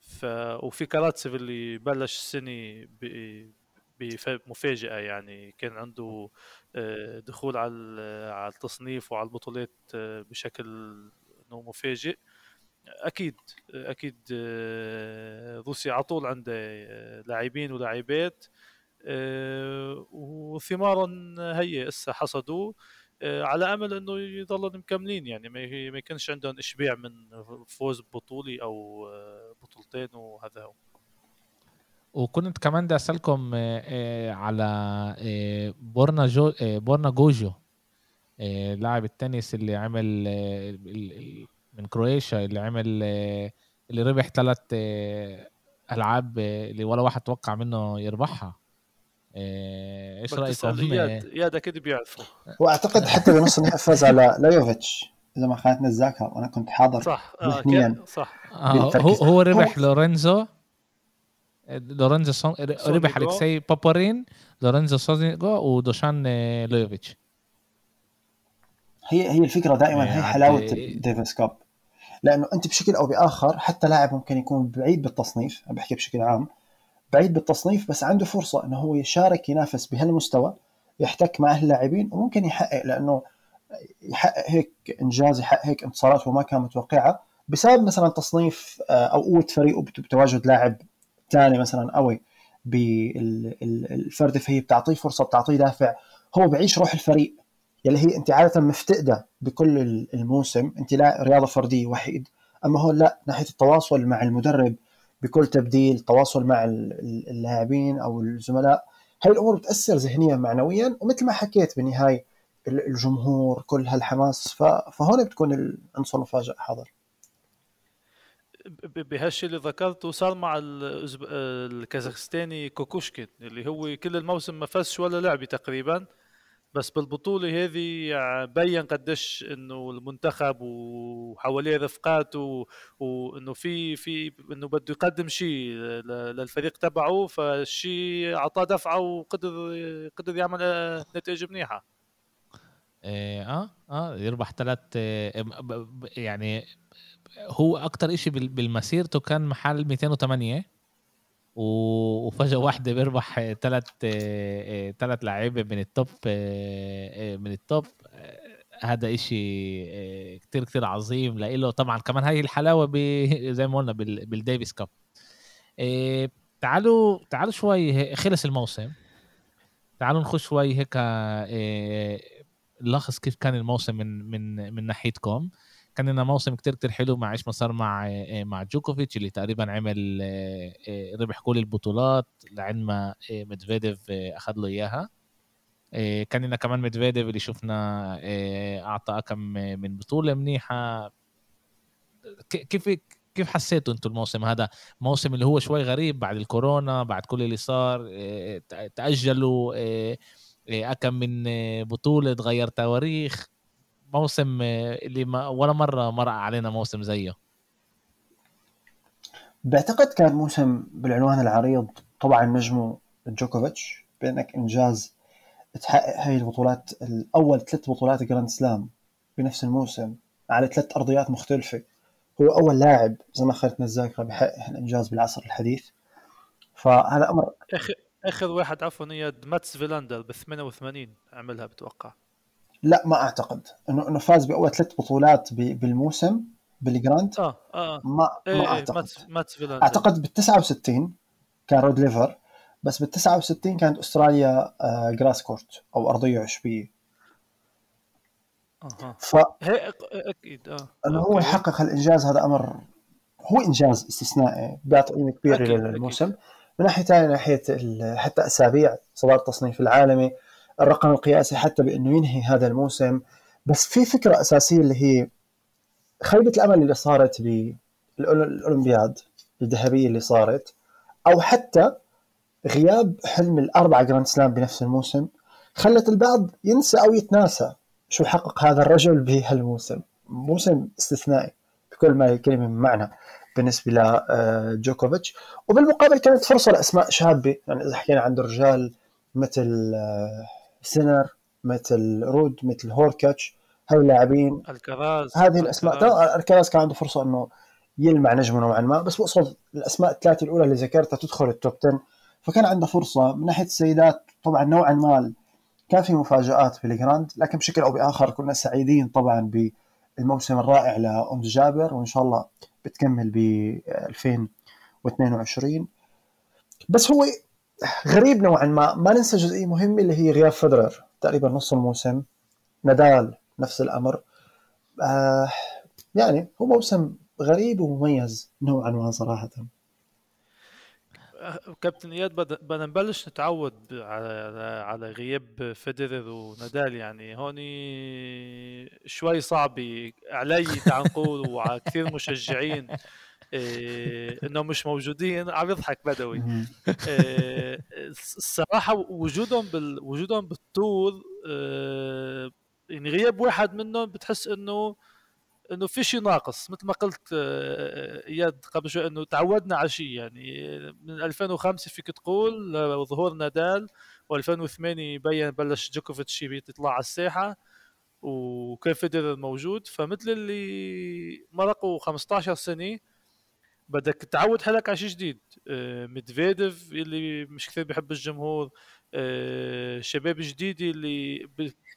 ف وفي كاراتسيف اللي بلش السنة بمفاجاه يعني. كان عنده آه، دخول على على التصنيف وعلى البطولات آه، بشكل إنه مفاجئ. أكيد أكيد آه، روسيا على طول عندها آه، لاعبين ولاعبات آه، وثمارا هي هسه حصدوا على أمل إنه يضلوا مكملين. يعني ما يكونش عندهم إشباع من فوز ببطوله أو بطولتين وهذا هو. وكنت كمان بدي أسألكم على بورنا جو بورنا جوجو لاعب التنس اللي عمل من كرواتيا اللي عمل اللي ربح ثلاث ألعاب اللي ولا واحد توقع منه يربحها. إيش رايكم؟ ياد أكيد بيعرفوا وأعتقد حتى بنص النهائي فاز على لايوفيتش إذا ما خانتني الذاكره وأنا كنت حاضر صح ذهنيا صح. آه هو هو ربح لورينزو. لورينزو. ربح الكسي بابورين لورينزو سونيجو ودوشان لايوفيتش هي هي الفكرة دائما هي حلاوة ديفيس كاب لأنه أنت بشكل أو بآخر حتى لاعب ممكن يكون بعيد بالتصنيف عم بحكي بشكل عام بعيد بالتصنيف بس عنده فرصة إنه هو يشارك ينافس بهالمستوى يحتك مع اللاعبين وممكن يحقق لأنه يحقق هيك إنجاز يحقق هيك انتصارات وما كان متوقعها بسبب مثلا تصنيف آه، أو قوة فريقه بتواجد لاعب ثاني مثلا قوي بالفرد فهي بتعطيه فرصة بتعطيه دافع هو بعيش روح الفريق. يلي هي أنت عادة مفتقدة بكل الموسم أنت لا رياضة فردية وحيد. أما هون لا ناحية التواصل مع المدرب بكل تبديل تواصل مع اللاعبين أو الزملاء هاي الأمور بتأثر ذهنيا معنويا ومثل ما حكيت بالنهاية الجمهور كل هالحماس. فهون بتكون العنصر المفاجئ حاضر. بهالشيء اللي ذكرته صار مع الكازاخستاني كوكوشكين اللي هو كل الموسم ما فازش ولا لعبة تقريبا. بس بالبطولة هذه يعني بين قديش إنه المنتخب وحواليه رفقاته وإنه في في إنه بده يقدم شيء للفريق تبعه فالشيء اعطاه دفعة وقدر قدر يعمل نتائج منيحة. إيه، آه آه يربح ثلاث آه، يعني هو أكثر شيء بالمسيرته كان محل 208 وفجاه واحدة بيربح ثلاث ثلاث لعيبه من ال top من ال top. هذا إشي كتير كتير عظيم لإله. طبعا كمان هاي الحلاوة زي ما قلنا بالديفيس كاب. تعالوا تعالوا شوي خلص الموسم. تعالوا نخش شوي هيك نلخص كيف كان الموسم من من من ناحيتكم. كان لنا موسم كتير كتير حلو مع إيش ما صار مع آه، مع جوكوفيتش اللي تقريبا عمل آه، آه، ربح كل البطولات لعند ما ميدفيديف أخذ له إياها. كان لنا كمان ميدفيديف اللي شفنا اعطى كم من بطولة منيحة. كيف كيف حسيتوا أنتم الموسم هذا؟ موسم اللي هو شوي غريب بعد الكورونا بعد كل اللي صار تأجلوا أكم من بطولة تغير تواريخ. موسم اللي ما ولا مرة مر علينا موسم زيه. بعتقد كان موسم بالعنوان العريض طبعا نجمه جوكوفيتش بانك إنجاز تحقق هاي البطولات الأول ثلاث بطولات Grand Slam بنفس الموسم على ثلاث أرضيات مختلفة. هو أول لاعب زي ما اخذتنا الذاكره بحقق الانجاز بالعصر الحديث. فهذا أمر اخر اخر واحد عفوا هي ماتس فيلاندر ب 88 عملها بتوقع. لا ما أعتقد. انه إنه فاز بأول ثلاث بطولات بالموسم بال Grand. آه آه. ما إيه ما إيه أعتقد. فيلاندر أعتقد بال 69 كان رود ليفر بس بال 69 كانت أستراليا آه، grass court أو أرضية عشبية. أها. هي أكيد آه. هو okay. يحقق هالانجاز هذا أمر هو إنجاز استثنائي بيعطي قيمة كبيرة للموسم. من ناحية ثانية ناحية حتى أسابيع صدار التصنيف العالمي الرقم القياسي حتى بأنه ينهي هذا الموسم. بس في فكرة أساسية اللي هي خيبة الأمل اللي صارت بالأولمبياد الذهبية اللي صارت أو حتى غياب حلم الاربعه جراند سلام بنفس الموسم خلت البعض ينسى أو يتناسى شو حقق هذا الرجل بهالموسم. موسم استثنائي بكل ما الكلمة من معنى بالنسبة لجوكوفيتش وبالمقابل كانت فرصة لأسماء شابة يعني إذا حكينا عن رجال مثل آه، سينر مثل رود مثل هوركاتش هاي اللاعبين. ألكاراز هذه الأسماء ألكاراز. كان عنده فرصة إنه يلمع نجمه نوعا ما بس بقصد الأسماء الثلاثه الأولى اللي ذكرتها تدخل ال top 10 فكان عنده فرصة من ناحية السيدات طبعا نوعا ما كان في مفاجآت في الجراند لكن بشكل أو بآخر كنا سعيدين طبعا بالموسم الرائع لام جابر وإن شاء الله بتكمل ب 2022 بس هو غريب نوعا ما. ما ننسى جزئيه مهمه اللي هي غياب فederer تقريبا نص الموسم. نادال نفس الأمر. آه يعني هو موسم غريب ومميز نوعا ما صراحة. كابتن إياد بد- بدنا نبلش نتعود على على غياب فيدرر ونادال. يعني هون شوي صعبة علي تعال نقول وعلى كثير مشجعين. إيه إنهم مش موجودين. عم يضحك بدوي. إيه، الصراحة وجودهم بال... وجودهم بالطور إيه، يعني غياب واحد منهم بتحس إنه إنه في شيء ناقص. مثل ما قلت آه، إياد قبل شوي إنه تعودنا على شيء يعني من 2005 فيك تقول ظهور نادال و2008 وين بلش جوكوفيتش يطلع على الساحة وكان فيدرر موجود فمثل اللي مرقوا 15 سنة بدك تعود حالك على شيء جديد. آه، ميدفيديف اللي مش كثير بحب الجمهور آه، شباب جديدة اللي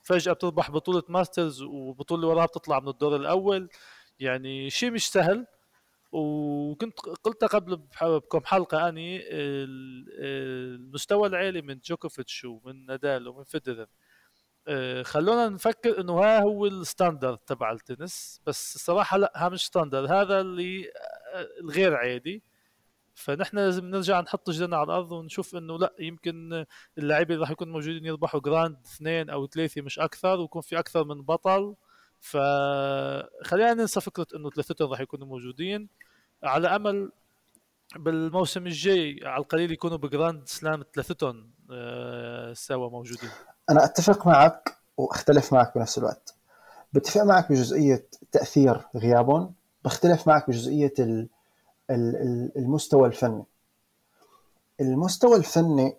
فجأة بتربح بطولة Masters وبطولة اللي وراها بتطلع من الدور الأول. يعني شيء مش سهل. وكنت قلتها قبل بكم حلقة أني ال- المستوى العالي من جوكوفيتش ومن نادال ومن فيدرر. آه، خلونا نفكر إنه ها هو ال standard تبع التنس. بس الصراحة لا ها مش standard. هذا اللي الغير عادي. فنحن لازم نرجع نحط إجرنا على الأرض ونشوف إنه لا يمكن اللاعبين اللي راح يكونوا موجودين يربحوا Grand اثنين أو ثلاثة مش أكثر ويكون في أكثر من بطل. فخلينا ننسى فكرة إنه ثلاثتهم راح يكونوا موجودين. على أمل بالموسم الجاي على القليل يكونوا بجراند سلام ثلاثتهم آه، سوا موجودين. أنا أتفق معك وأختلف معك بنفس الوقت. بتفق معك بجزئية تأثير غيابهم؟ بختلف معك بجزئية ال- ال- ال- المستوى الفني. المستوى الفني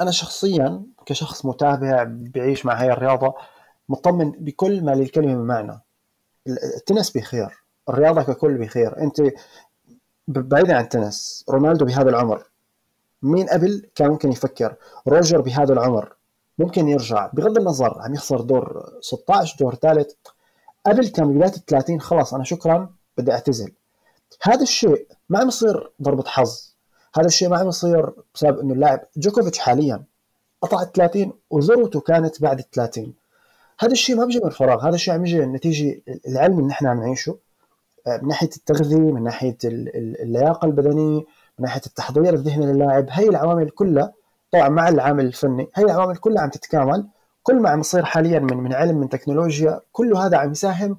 أنا شخصيا كشخص متابع بعيش مع هاي الرياضة مطمن بكل ما للكلمة من معنى التنس بخير الرياضة ككل بخير أنت بعيدا عن التنس رونالدو بهذا العمر مين قبل كان ممكن يفكر؟ روجر بهذا العمر ممكن يرجع. بغض النظر عم يخسر دور 16 دور ثالث قبل كان ببدايه ال 30 خلاص أنا شكرا بدي اعتزل. هذا الشيء ما عم يصير ضربة حظ. هذا الشيء ما عم يصير بسبب إنه اللاعب جوكوفيتش حاليا قطع ال 30 وذروته كانت بعد ال 30 هذا الشيء ما بيجي من فراغ. هذا الشيء عم يجي نتيجة العلم اللي نحن عم نعيشه آه، من ناحية التغذية من ناحية ال- ال- اللياقة البدنية من ناحية التحضير الذهني للاعب. هي العوامل كلها طبعا مع العامل الفني هي العوامل كلها عم تتكامل. كل ما عم يصير حاليا من من علم من تكنولوجيا كله هذا عم يساهم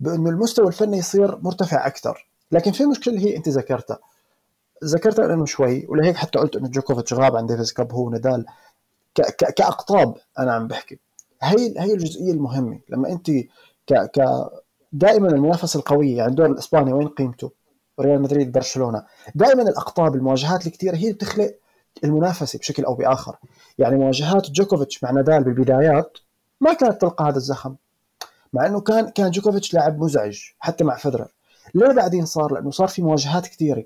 بانه المستوى الفني يصير مرتفع أكثر. لكن في مشكلة اللي هي أنت ذكرتها. ذكرتها انه شوي ولهيك حتى قلت أنه جوكوفيتش غاب عن Davis Cup هو ونادال ك ك كأقطاب أنا عم بحكي. هي هي الجزئية المهمة. لما أنت ك ك دائما المنافسه القوية يعني الدور الإسباني وين قيمته؟ ريال مدريد برشلونة. دائما الأقطاب المواجهات الكثيره هي اللي بتخلق المنافسة بشكل أو بآخر. يعني مواجهات جوكوفيتش مع نادال بالبدايات ما كانت تلقى هذا الزخم. مع إنه كان كان جوكوفيتش لاعب مزعج حتى مع فيدرر ليه بعدين صار؟ لأنه صار في مواجهات كثيره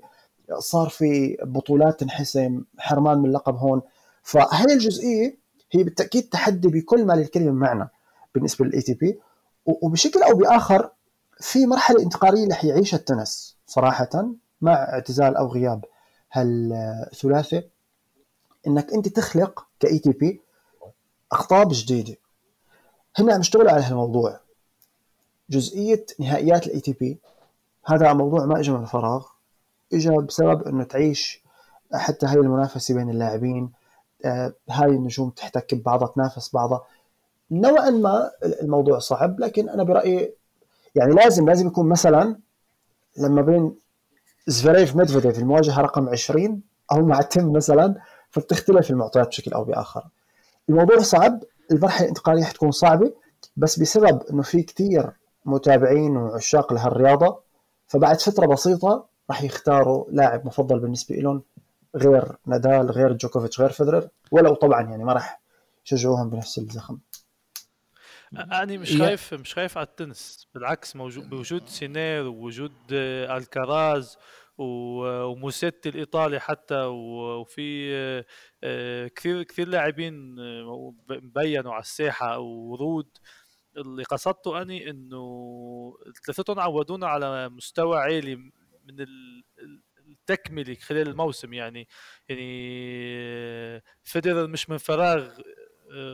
صار في بطولات تنحسم حرمان من اللقب هون. فهي الجزئية هي بالتأكيد تحدي بكل ما للكلمة معنى بالنسبة لل ATP وبشكل أو بآخر في مرحلة انتقاليه رح يعيشها التنس صراحة مع اعتزال أو غياب هالثلاثي. إنك أنت تخلق ك ATP أقطاب جديدة. هنا عم يشتغلوا على هالموضوع. جزئية نهائيات ال ATP هذا موضوع ما اجى من الفراغ اجى بسبب إنه تعيش حتى هاي المنافسة بين اللاعبين. آه، هاي النجوم تحتك ببعضها تنافس بعضها. نوعا ما الموضوع صعب لكن أنا برأيي يعني لازم لازم يكون مثلا لما بين زفريف ميدفيديف المواجهة رقم 20 أو مع تيم مثلا فبتختلف المعطيات بشكل أو بآخر. الموضوع صعب المرحله الانتقالية حتكون صعبة بس بسبب إنه في كثير متابعين وعشاق لهالرياضه فبعد فترة بسيطة راح يختاروا لاعب مفضل بالنسبة لهم غير نادال غير جوكوفيتش غير فيدرر ولو طبعا يعني ما راح يشجعوهم بنفس الزخم. أنا مش خايف مش خايف على التنس بالعكس موجود بوجود سينر ووجود ألكاراز وموسيتي الإيطالي حتى وفي آه، كثير كثير لاعبين بينوا على الساحة ورود اللي قصدته أني إنه ثلاثتهم عودونا على مستوى عالي من التكملة خلال الموسم. يعني يعني فيدرر مش من فراغ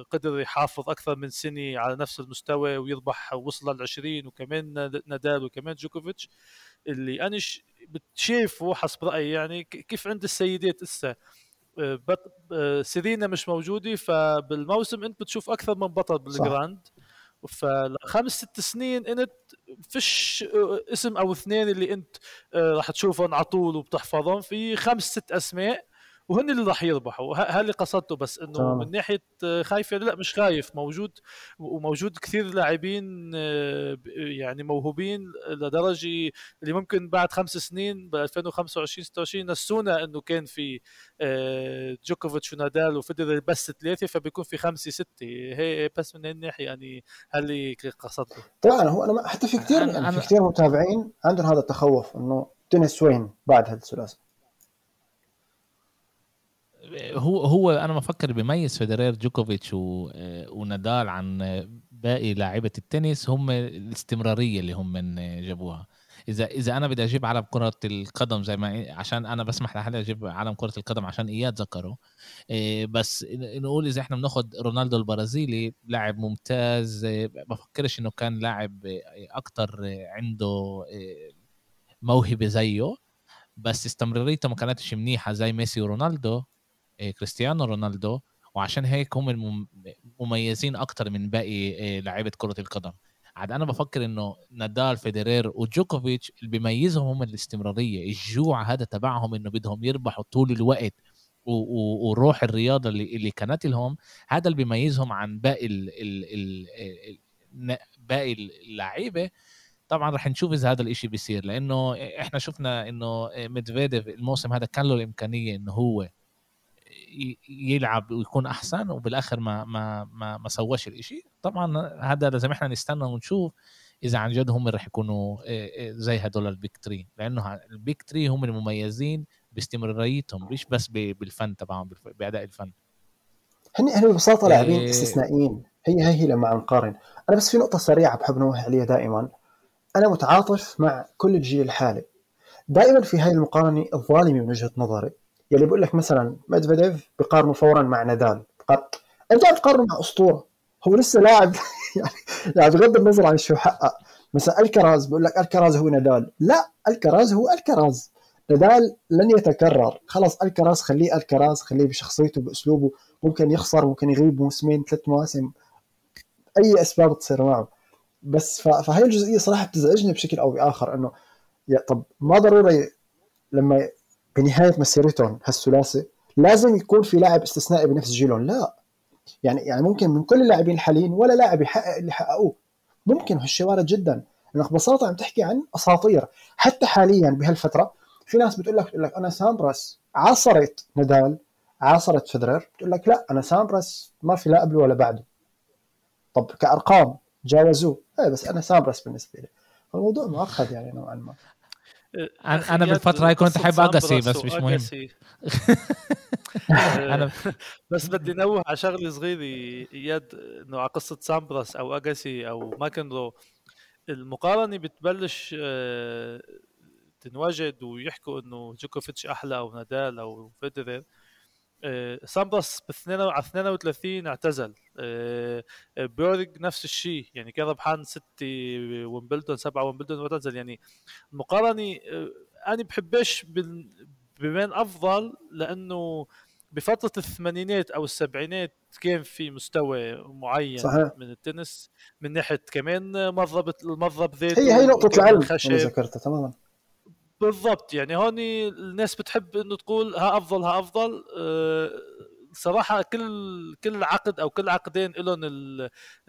قدر يحافظ أكثر من سنة على نفس المستوى ويربح وصل لل 20 وكمان نادال وكمان جوكوفيتش. اللي أنا شايفه حسب رأيي يعني كيف عند السيدات هسه آه، آه، سيرينا مش موجودة فبالموسم أنت بتشوف أكثر من بطل بال Grand. فخمس ست سنين إنت آه، اسم أو اثنين اللي إنت راح تشوفهم على طول وبتحفظهم. في خمس ست أسماء وهن اللي راح يربحوا. هذا اللي قصدته بس إنه آه. من ناحية خايف لا مش خايف موجود وموجود كثير لاعبين آه، يعني موهوبين لدرجة اللي ممكن بعد خمس سنين ب 2025 26 نسونا إنه كان في آه، جوكوفيتش ونادال وفيدرر بس ثلاثة فبيكون في خمسة ستة. هي بس من الناحية يعني هل اللي قصدته. طبعا هو أنا حتى في كثير يعني في كثير متابعين عندهم هذا التخوف إنه تنس وين بعد هذا الثلاثي. هو هو أنا بفكر بيميز فيدرير جوكوفيتش ونادال عن باقي لاعيبة التنس هم الاستمرارية اللي هم جابوها. إذا إذا أنا بدي أجيب علم كرة القدم زي ما عشان أنا بسمح لحالي أجيب علم كرة القدم عشان إياد ذكره إيه، بس نقول إذا إحنا بناخذ رونالدو البرازيلي لاعب ممتاز بفكرش إنه كان لاعب أكتر عنده موهبة زيه بس استمراريته ما كانتش منيحة زي ميسي ورونالدو. كريستيانو رونالدو وعشان هيك هم مميزين أكتر من باقي إيه، لعيبة كرة القدم. عاد أنا بفكر إنه نادال فيدرير وجوكوفيتش اللي بيميزهم هم الاستمرارية. الجوع هذا تبعهم إنه بدهم يربحوا طول الوقت وروح الرياضة اللي اللي كانت لهم هذا اللي بيميزهم عن باقي ال ال ال باقي اللعيبة. طبعا رح نشوف إذا هذا الإشي بيصير لأنه إحنا شفنا إنه ميدفيديف الموسم هذا كان له الإمكانية إنه هو يلعب ويكون أحسن وبالآخر ما ما ما, ما سواش الإشي. طبعا هذا لازم إحنا نستنى ونشوف إذا عن جد هم رح يكونوا زي هدول ال Big Three. لأنه ال Big Three هم المميزين باستمراريتهم مش بس بالفن تبعهم بأداء الفن. هن هن ببساطة لاعبين إيه. استثنائيين. هي هي هي لما نقارن. أنا بس في نقطة سريعة بحب نوه عليها دائما. أنا متعاطف مع كل الجيل الحالي. دائما في هاي المقارنة الظالمة من وجهة نظري. يلي بيقول لك مثلا ميدفيديف بقارنه فورا مع نادال. أنت عم تقارنه مع أسطورة. هو لسه لاعب. يعني يعني بغض النظر عن شو حقق. مثلا ألكراز بيقول لك ألكراز هو نادال. لا ألكراز هو ألكراز. نادال لن يتكرر. خلص ألكراز خليه ألكراز خليه بشخصيته بأسلوبه. ممكن يخسر ممكن يغيب موسمين ثلاث مواسم. أي أسباب تصير معه. بس فهي الجزئية صراحة بتزعجني بشكل أو بآخر إنه يا طب ما ضروري لما بنهايه مسيرتهم هالثلاثي لازم يكون في لاعب استثنائي بنفس جيلهم لا. يعني يعني ممكن من كل اللاعبين الحاليين ولا لاعب يحقق اللي حققوه. ممكن هالشيء وارد جدا. لأنك ببساطة عم تحكي عن أساطير. حتى حاليا بهالفترة في ناس بتقول لك بتقول لك أنا سامبراس عاصرت نادال عاصرت فيدرر. بتقول لك لا أنا سامبراس ما في لا قبله ولا بعده. طب كأرقام جاوزوه. إيه بس أنا سامبراس بالنسبة لي. الموضوع معقد يعني نوعا ما. أنا أنا بالفترة هاي كنت أحب اجاسي بس مش مهم. أنا بس بدي نوه على شغلة صغيرة إياد إنه على قصة سامبراس أو اجاسي أو ماكنرو. المقارنة بتبلش آه، تنوجد ويحكوا إنه جوكوفيتش أحلى أو نادال أو فيدرر. سامبراس ب 32 اعتزل. آه، بيورج نفس الشيء يعني كان ربحان ستة ويمبلدون سبعة ويمبلدون واعتزل يعني المقارنة أنا بحبش مين أفضل؟ لأنه بفترة الثمانينات أو السبعينات كان في مستوى معين صحيح. من التنس من ناحية كمان مضرب المضرب ذاته هي هي نقطة العلم اللي ذكرتها تماما. بالضبط يعني هون الناس بتحب إنه تقول ها أفضل ها أفضل. أه صراحة كل كل عقد أو كل عقدين لهم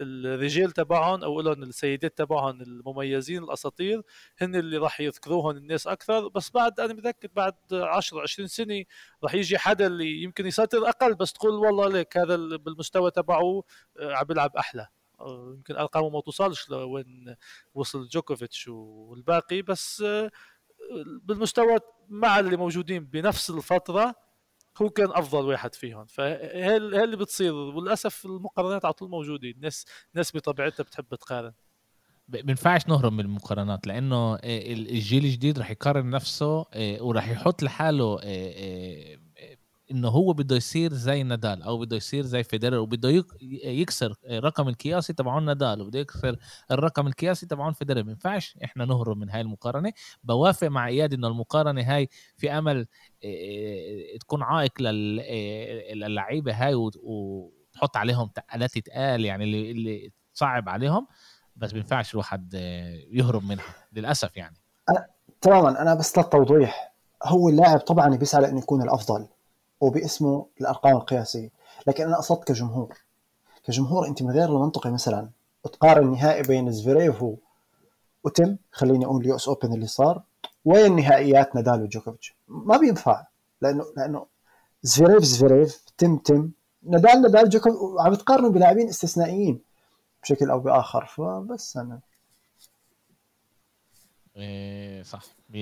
الرجال تبعهم أو لهم السيدات تبعهم المميزين الأساطير هن اللي راح يذكروهم الناس أكثر. بس بعد أنا متاكد بعد 10 20 سنة راح يجي حدا اللي يمكن يسيطر أقل بس تقول والله ليك هذا بالمستوى تبعه آه، عم بيلعب أحلى. آه، يمكن أرقامه ما توصلش لوين وصل جوكوفيتش والباقي. بس آه، بالمستوى مع اللي موجودين بنفس الفترة هو كان أفضل واحد فيهم. فهي اللي بتصير؟ وللأسف المقارنات على طول موجوده الناس الناس بطبيعتها بتحب تقارن. بينفعش نهرب من المقارنات لأنه الجيل الجديد رح يقارن نفسه ورح يحط لحاله إنه هو بده يصير زي نادال أو بده يصير زي فيدرر وبده يكسر الرقم القياسي تبعون نادال وبده يكسر الرقم القياسي تبعون فيدرر ما ينفعش إحنا نهرب من هاي المقارنة. بوافق مع إياد إنه المقارنة هاي في أمل تكون عائق للعيبة هاي وتحط عليهم تقالات تقال يعني اللي اللي تصعب عليهم. بس ما ينفعش الواحد يهرب منها للأسف يعني. تماما. أنا بس للتوضيح هو اللاعب طبعا بيسعى لأنه يكون الأفضل. وباسمه الأرقام القياسية. لكن أنا قصدت كجمهور. كجمهور أنت من غير المنطقي مثلا تقارن النهائي بين زفيريف وتم خليني أقول اليوس أوبن اللي صار وين نهائيات نادال وجوكوفيتش؟ ما بينفع لأنه لأنه زفيريف زفيريف تم تم نادال نادال جوكوفيتش عم تقارنوا بلاعبين استثنائيين بشكل أو بآخر. فبس أنا إيه صح 100%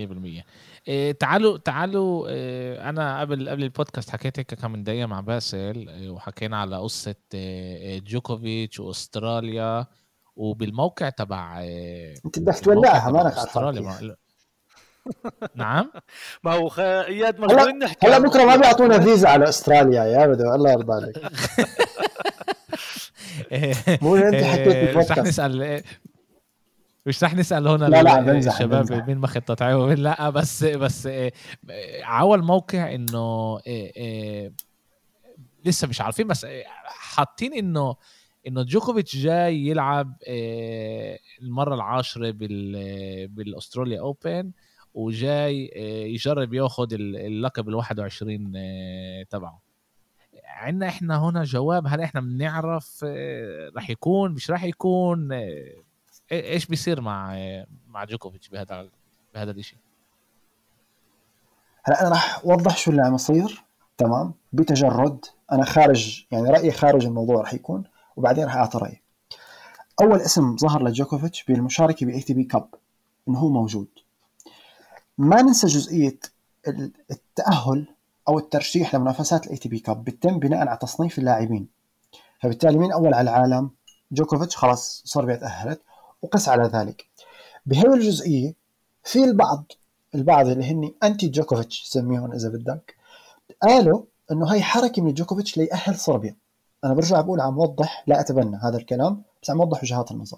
إيه تعالوا تعالوا إيه أنا قبل قبل البودكاست حكيت هيك كم من دقيقة مع باسل إيه وحكينا على قصة إيه جوكوفيتش وأستراليا وبالموقع تبع إيه أنت بدك تولعها مالك أستراليا. نعم؟ ما هو خ... إياد مجبورين نحكي هلا بكرة ما بيعطونا فيزا على أستراليا يا بدو الله يرضى عليك. مو أنت حكيت بالبودكاست رح نسأل مش رح نسأل هنا لا لا بنزح الشباب بنزح. مين مخطط لا بس بس آه، عوى الموقع إنه آه، آه، لسه مش عارفين بس حاطين إنه إنه جوكوفيتش جاي يلعب المرة العاشرة بالأستراليا أوبن وجاي يجرب ياخذ اللقب ال 21 تبعه عندنا إحنا هنا جواب هل إحنا بنعرف رح يكون مش رح يكون إيش بيصير مع مع جوكوفيتش بهذا بهذا الشيء هلا أنا راح أوضح شو اللي عم يصير. تمام؟ بتجرد. أنا خارج يعني رأيي خارج الموضوع راح يكون وبعدين راح أعطي رأيي. أول اسم ظهر لجوكوفيتش بالمشاركة بـ ATP Cup إنه هو موجود. ما ننسى جزئية التأهل أو الترشيح لمنافسات ال ATP Cup بيتم بناء على تصنيف اللاعبين. فبالتالي مين أول على العالم جوكوفيتش خلاص صار بيتأهل. وقس على ذلك. بهي الجزئية في البعض البعض اللي هن انتي جوكوفيتش سميهم إذا بدك قالوا إنه هي حركة من جوكوفيتش ليأهل صربيا أنا برجع بقول عم وضح لا أتبنى هذا الكلام بس عم وضح وجهات النظر.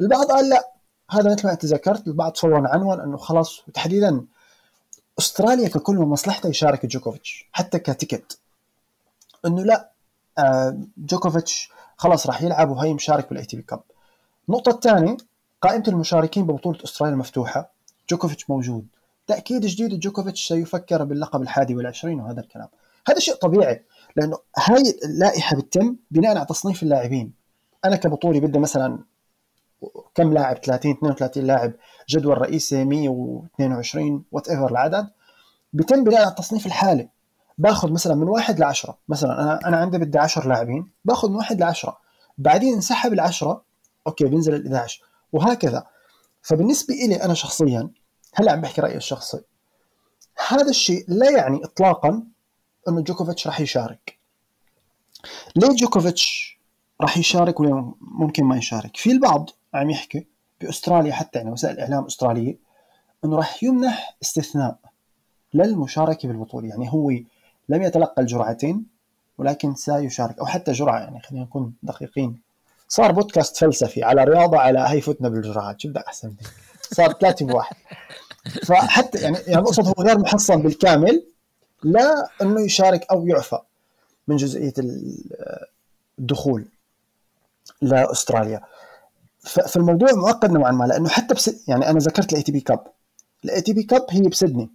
البعض قال لا هذا مثل ما أنت ذكرت البعض صور عنوان إنه خلاص وتحديدا أستراليا ككل من مصلحتها يشارك جوكوفيتش حتى كتيكت. إنه لا آه، جوكوفيتش خلاص راح يلعب وهي مشارك بال ATP Cup النقطة الثانية قائمة المشاركين ببطولة أستراليا المفتوحة جوكوفيتش موجود. تأكيد جديد جوكوفيتش سيفكر باللقب الحادي والعشرين وهذا الكلام. هذا شيء طبيعي لأنه هاي اللائحة بتتم بناء على تصنيف اللاعبين. أنا كبطولة بدي مثلا كم لاعب 30 32 لاعب جدول رئيسي 122 whatever العدد بيتم بناء على التصنيف الحالي. باخذ مثلا من واحد لعشرة. مثلا أنا أنا عندي بدي 10 لاعبين باخذ من واحد لعشرة. بعدين انسحب العشرة أوكي بينزل ال 11 وهكذا. فبالنسبة لي أنا شخصيا هلا عم بحكي رأيي الشخصي. هذا الشيء لا يعني اطلاقا إنه جوكوفيتش راح يشارك. ليه جوكوفيتش راح يشارك ولا ممكن ما يشارك؟ في البعض عم يحكي بأستراليا حتى يعني وسائل الاعلام أسترالية إنه راح يمنح استثناء للمشاركة بالبطولة. يعني هو لم يتلقى الجرعتين ولكن سيشارك أو حتى جرعة يعني خلينا نكون دقيقين. صار بودكاست فلسفي على رياضة على هي فتنا بالجرعات. شو بدك أحسن صار ثلاثة بواحد فحتى يعني يعني أقصد هو غير محصن بالكامل لا إنه يشارك أو يعفى من جزئية الدخول لأستراليا. فالموضوع معقد نوعا ما لأنه حتى بس يعني أنا ذكرت ال ATP Cup ال ATP Cup هي بسدني.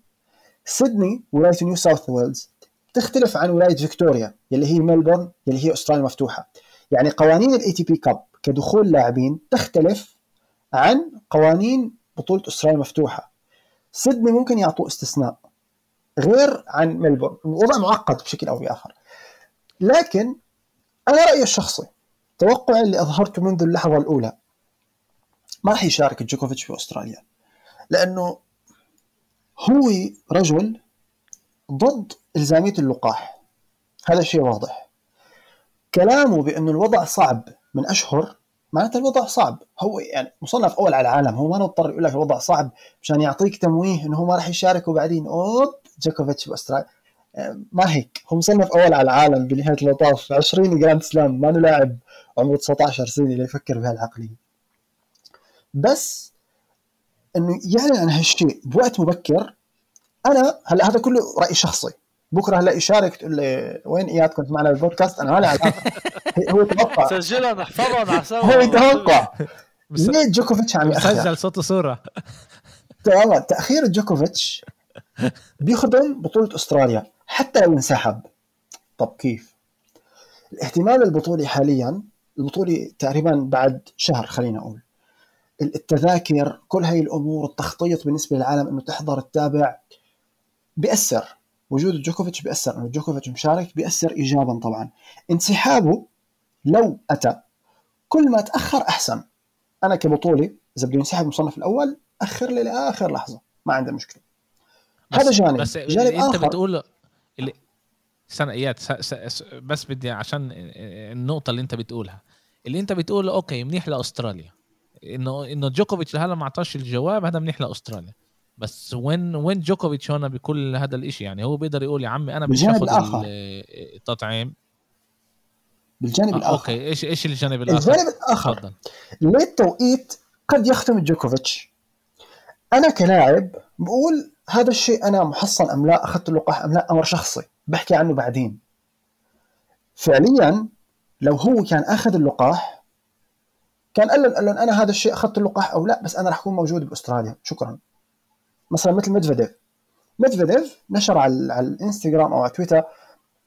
سيدني ولاية نيو ساوث ويلز تختلف عن ولاية فيكتوريا يلي هي ملبورن يلي هي أستراليا مفتوحة. يعني قوانين ال ATP Cup كدخول لاعبين تختلف عن قوانين بطولة أستراليا مفتوحه سيدني ممكن يعطوا استثناء غير عن ملبورن الوضع معقد بشكل أو بآخر. لكن أنا رأيي الشخصي توقعي اللي أظهرته منذ اللحظة الأولى ما راح يشارك جوكوفيتش في أستراليا لأنه هو رجل ضد إلزامية اللقاح. هذا شيء واضح. كلامه بأنه الوضع صعب من أشهر معناته الوضع صعب. هو يعني مصنف أول على العالم هو ما نضطر يقول لك الوضع صعب مشان يعطيك تمويه إنه هو ما راح يشارك وبعدين hop جوكوفيتش بأستراليا. ما هيك. هو مصنف أول على العالم بنهاية المطاف 20 Grand Slam ما لاعب عمره 19 سنة ليفكر بهالعقلية. بس إنه يعلن عن هالشيء بوقت مبكر أنا هلا هذا كله رأي شخصي. بكرة هلا يشارك تقول لي وين إياد كنت معنا بالبودكاست؟ أنا ما لي علاقة. هو توقع. سجلها نحفظها نحسبها هو يتوقع ليه جوكوفيتش عم يأخر سجل صوت وصورة. تماما تأخير جوكوفيتش بيخدم بطولة أستراليا حتى لو انسحب. طب كيف؟ الاهتمام بالبطوله حاليا البطوله تقريبا بعد شهر خلينا أقول التذاكر كل هاي الأمور التخطيط بالنسبة للعالم إنه تحضر تتابع بيأثر. وجود جوكوفيتش بيأثر انه جوكوفيتش مشارك بيأثر ايجابا طبعا. انسحابه لو أتى كل ما تأخر أحسن. أنا كبطوله إذا بده ينسحب المصنف الأول أخر لي لآخر لحظة ما عندي مشكلة. هذا جانب. بس جانب أنت آخر. بتقول اللي استنى إياد بس بدي عشان النقطة اللي أنت بتقولها. اللي أنت بتقوله أوكي منيح لأستراليا. انه إنه جوكوفيتش لهلا ما أعطاش الجواب هذا منيح لأستراليا. بس وين وين جوكوفيتش هون بكل هذا الإشي؟ يعني هو بيقدر يقول يا عمي أنا الآخر. ال- التطعيم. بالجانب آه الآخر. أوكي إيش إيش الجانب الآخر؟ الجانب الآخر. تفضل. ليه التوقيت قد يختم جوكوفيتش. أنا كلاعب بقول هذا الشيء أنا محصن أم لا؟ أخذت اللقاح أم لا؟ أمر شخصي. بحكي عنه بعدين. فعليا لو هو كان أخذ اللقاح كان قال لهم أنا هذا الشيء أخذت اللقاح أو لا؟ بس أنا راح أكون موجود بأستراليا. شكرا. مثلا مثل ميدفيديف. ميدفيديف نشر على, على الإنستغرام أو على تويتر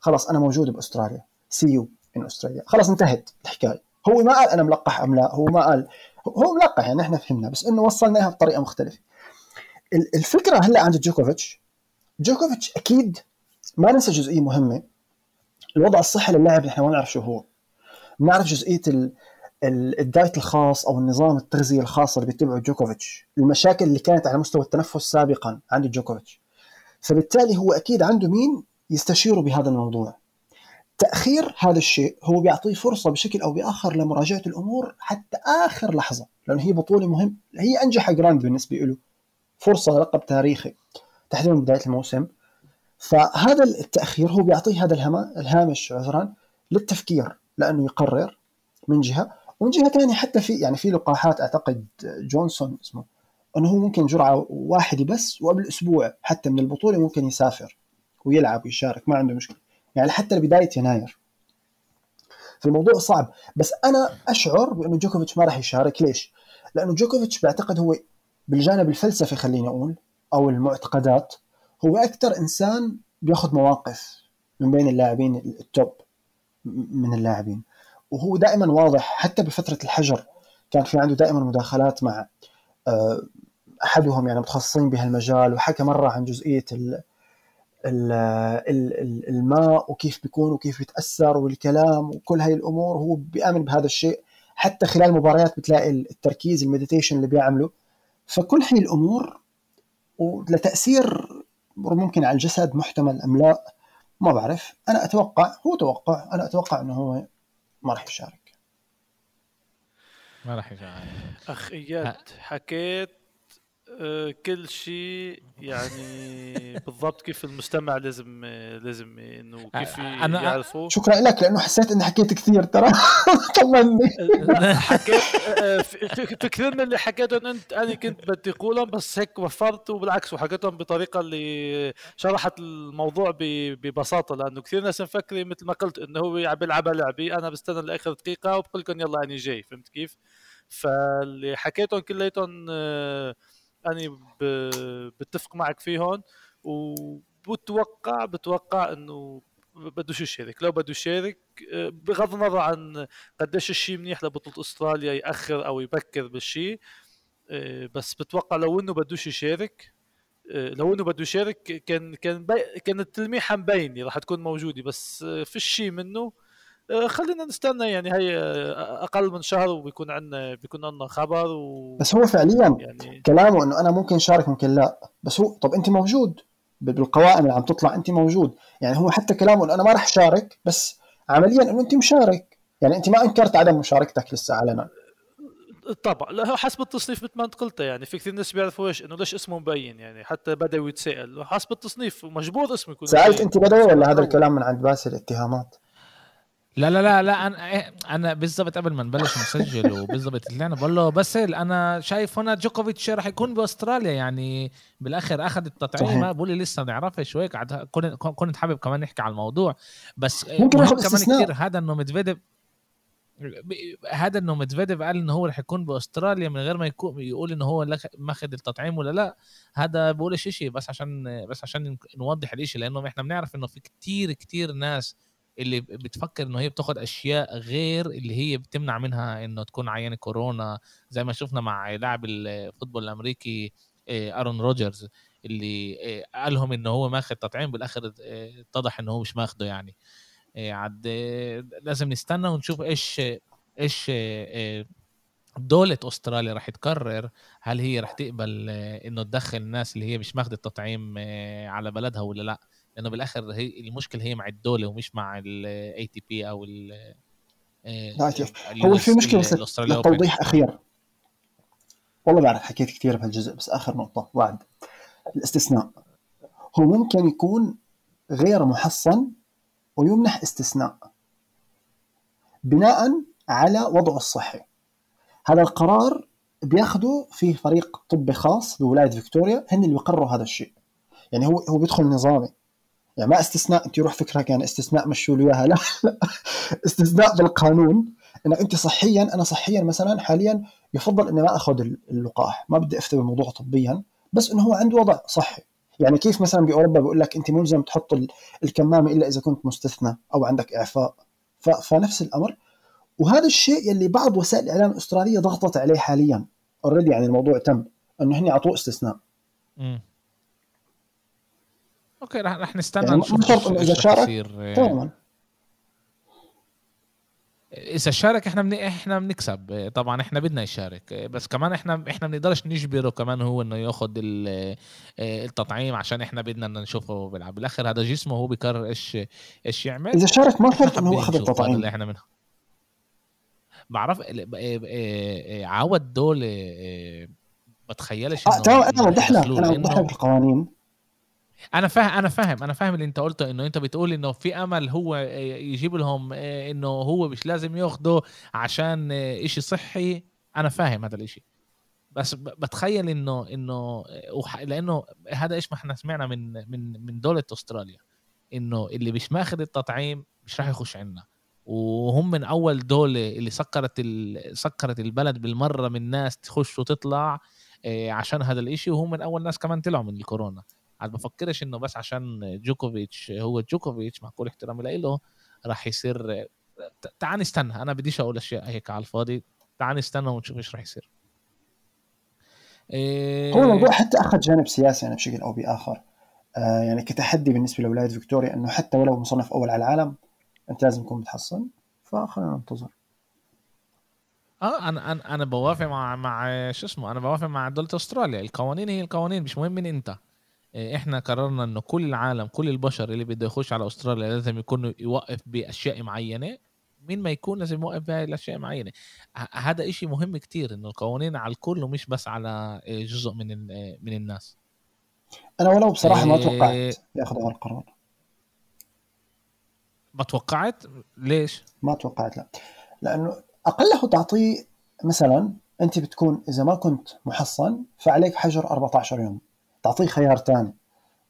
خلاص أنا موجود بأستراليا see you in Australia خلاص انتهت الحكاية. هو ما قال أنا ملقح أم لا هو ما قال هو ملقح يعني إحنا فهمنا بس إنه وصلنا إياها بطريقة مختلفة. ال- الفكرة هلأ عند جوكوفيتش. جوكوفيتش أكيد ما ننسى جزئية مهمة. الوضع الصحي للاعب نحن ما نعرف شو هو. بنعرف جزئية ال diet الخاص أو النظام التغذية الخاص اللي بيتبعه جوكوفيتش المشاكل اللي كانت على مستوى التنفس سابقا عند جوكوفيتش. فبالتالي هو أكيد عنده مين يستشيره بهذا الموضوع. تأخير هذا الشيء هو بيعطيه فرصة بشكل أو بآخر لمراجعة الأمور حتى آخر لحظة لأنه هي بطولة مهم. هي أنجح Grand بالنسبة له. فرصة لقب تاريخي تحديدا بداية الموسم. فهذا التأخير هو بيعطيه هذا الهامش عذرا للتفكير لأنه يقرر من جهة. ومن جهه ثانية حتى في يعني في لقاحات أعتقد جونسون اسمه أنه هو ممكن جرعة واحدة بس وقبل أسبوع حتى من البطولة ممكن يسافر ويلعب ويشارك ما عنده مشكلة. يعني حتى لبداية يناير. فالموضوع صعب. بس أنا أشعر بأنه جوكوفيتش ما راح يشارك. ليش؟ لأنه جوكوفيتش بعتقد هو بالجانب الفلسفي خليني أقول أو المعتقدات هو أكثر إنسان بياخذ مواقف من بين اللاعبين التوب من اللاعبين. وهو دائما واضح حتى بفترة الحجر كان في عنده دائما مداخلات مع آه، أحدهم يعني متخصصين بهالمجال وحكى مرة عن جزئية ال الماء وكيف بيكون وكيف بيتأثر والكلام وكل هاي الأمور هو بيأمن بهذا الشيء. حتى خلال المباريات بتلاقي التركيز المديتيشن اللي بيعمله. فكل هاي الأمور ولتأثير ممكن على الجسد محتمل أم لا ما بعرف. أنا أتوقع هو توقع أنا أتوقع إنه هو ما راح يشارك. ما راح يشارك. أخ إياد حكيت كل شيء يعني بالضبط كيف المستمع لازم لازم إنه كيف أنا يعرفه شكرا لك لأنه حسيت إني حكيت كثير ترى. طمني. حكيت آه، في كثير من اللي حكيتهم أنت أنا كنت بدي أقولهم بس هيك وفرت وبالعكس وحكيتهم بطريقة اللي شرحت الموضوع ببساطة لأنه كثير ناس مفكرين مثل ما قلت إنه هو عم بيلعبها لعبي أنا بستنى لآخر دقيقة وبقول لكم يلا اني جاي فهمت كيف؟ فاللي حكيتهم كلياتهم آه أني بتفق معك فيهم وبتوقع بتوقع إنه بدوش يشارك. لو بده يشارك بغض النظر عن قديش الشيء منيح لبطولة أستراليا يأخر أو يبكر بالشيء بس بتوقع لو إنه بدوش يشارك لو إنه بده يشارك كان كان بي كانت التلميحه مبينه راح تكون موجودة بس في شيء منه خلينا نستنى يعني هي آه، أقل من شهر وبيكون عندنا بيكون عندنا خبر و... بس هو فعليا يعني... كلامه إنه أنا ممكن شارك ممكن لا. بس هو طب أنت موجود؟ بالقوائم اللي عم تطلع أنت موجود. يعني هو حتى كلامه إنه أنا ما راح شارك بس عمليا إنه أنت مشارك. يعني أنت ما أنكرت عدم مشاركتك لسه علنا طبعا. لا هو حسب التصنيف مثل ما أنت قلت. يعني في كثير ناس بيعرفوا إيش إنه ليش اسمه مبين. يعني حتى بدوي يتسال حسب التصنيف مجبور اسمه يكون سألت أنت بدوي ولا هذا الكلام من عند باسل؟ اتهامات؟ لا لا لا لا أنا إيه، أنا بالضبط قبل ما نبلش نسجل وبالضبط طلعنا بقول له بس أنا شايف هنا جوكوفيتش رح يكون بأستراليا يعني بالآخر أخذ التطعيم. ما بقول لي لسه بنعرفش وهيك كنت كنت حابب كمان نحكي على الموضوع بس ممكن كمان كثير هذا إنه مدفيديف هذا إنه مدفيديف قال إنه هو رح يكون بأستراليا من غير ما يكون يقول إنه هو ماخذ التطعيم ولا لا. هذا بقول شيء بس عشان بس عشان نوضح الشيء لأنه إحنا بنعرف إنه في كتير كتير ناس اللي بتفكر إنه هي بتاخد أشياء غير اللي هي بتمنع منها إنه تكون عيان كورونا زي ما شفنا مع لاعب ال football الأمريكي آه، ارون روجرز اللي آه، قالهم انه هو ماخذ تطعيم بالآخر آه، اتضح انه هو مش ماخده يعني. عاد لازم نستنى ونشوف إيش إيش دولة أستراليا راح تقرر هل هي راح تقبل إنه تدخل الناس اللي هي مش ماخذه التطعيم على بلدها ولا لأ. لأنه بالآخر هي المشكلة هي مع الدولة ومش مع ال ATP أو ال آه، هو في مشكلة بس توضيح اخير والله بعرف حكيت كثير بهالجزء بس آخر نقطة وعد الاستثناء. هو ممكن يكون غير محصن ويمنح استثناء بناء على وضعه الصحي. هذا القرار بياخده في فريق طبي خاص بولاية فيكتوريا هن اللي بيقرروا هذا الشيء. يعني هو هو بيدخل نظامي. يعني ما استثناء أنت يروح فكره كان استثناء مشوا له اياها لا. استثناء بالقانون. انه أنت صحيا أنا صحيا مثلا حاليا يفضل إني ما آخذ اللقاح. ما بدي أفتي بالموضوع طبيا. بس إنه هو عنده وضع صحي. يعني كيف مثلا بأوروبا بيقول لك أنت ملزم تحط الكمامة إلا إذا كنت مستثنى أو عندك إعفاء. فنفس الأمر. وهذا الشيء يلي بعض وسائل الإعلام الأسترالية ضغطت عليه حاليا. اوريدي يعني الموضوع تم. إنه هن اعطوه استثناء. أوكي رح, رح نستنى يعني نشوف إذا شارك؟ تماما. إذا شارك إحنا من إحنا بنكسب. طبعا إحنا بدنا يشارك. بس كمان إحنا إحنا بنقدرش نجبره كمان هو إنه يأخذ التطعيم عشان إحنا بدنا نشوفه بيلعب. بالاخر هذا جسمه هو بيقرر إيش إيش يعمل. إذا شارك ما فرق إنه هو أخذ التطعيم. اللي إحنا منه بعرف عاود دول بتخيلش آه تمام أنا وضح لك أنا وضح لك القوانين أنا فاهم أنا فاهم أنا فاهم اللي أنت قلته إنه أنت بتقول إنه في أمل هو يجيب لهم إنه هو مش لازم ياخده عشان إشي صحي. أنا فاهم هذا الإشي. بس بتخيل إنه إنه لأنه هذا إيش ما إحنا سمعنا من من من دولة أستراليا إنه اللي مش ماخذ التطعيم مش راح يخش عندنا وهم من أول دولة اللي سكرت سكرت البلد بالمرة من ناس تخش وتطلع عشان هذا الإشي وهم من أول ناس كمان طلعوا من الكورونا. عاد بفكرش إنه بس عشان جوكوفيتش هو جوكوفيتش مع كل احترامي له راح يصير تعال نستنى أنا بديش أقول أشياء هيك على الفاضي تعال نستنى ونشوف إيش راح يصير. إيه هو الموضوع حتى أخذ جانب سياسي يعني بشكل أو بآخر. آه يعني كتحدي بالنسبة لولايه فيكتوريا إنه حتى ولو مصنف أول على العالم أنت لازم تكون متحصن فخلينا ننتظر. آه أنا أنا أنا بوافق مع مع شو اسمه أنا بوافق مع دوله أستراليا القوانين هي القوانين مش مهم من أنت. إحنا قررنا انه كل العالم كل البشر اللي بده يخش على أستراليا لازم يكون يوقف بأشياء معينة. مين ما يكون لازم يوقف بهاي الأشياء معينة. هذا إشي مهم كتير إنه القوانين على الكل ومش بس على إيه، جزء من إيه، من الناس. أنا ولو بصراحة ما توقعت ياخذوا هالقرار ما توقعت؟ ليش؟ ما توقعت لا. لأنه أقله تعطيه مثلا أنت بتكون إذا ما كنت محصن فعليك حجر 14 يوم. تعطيه خيار ثاني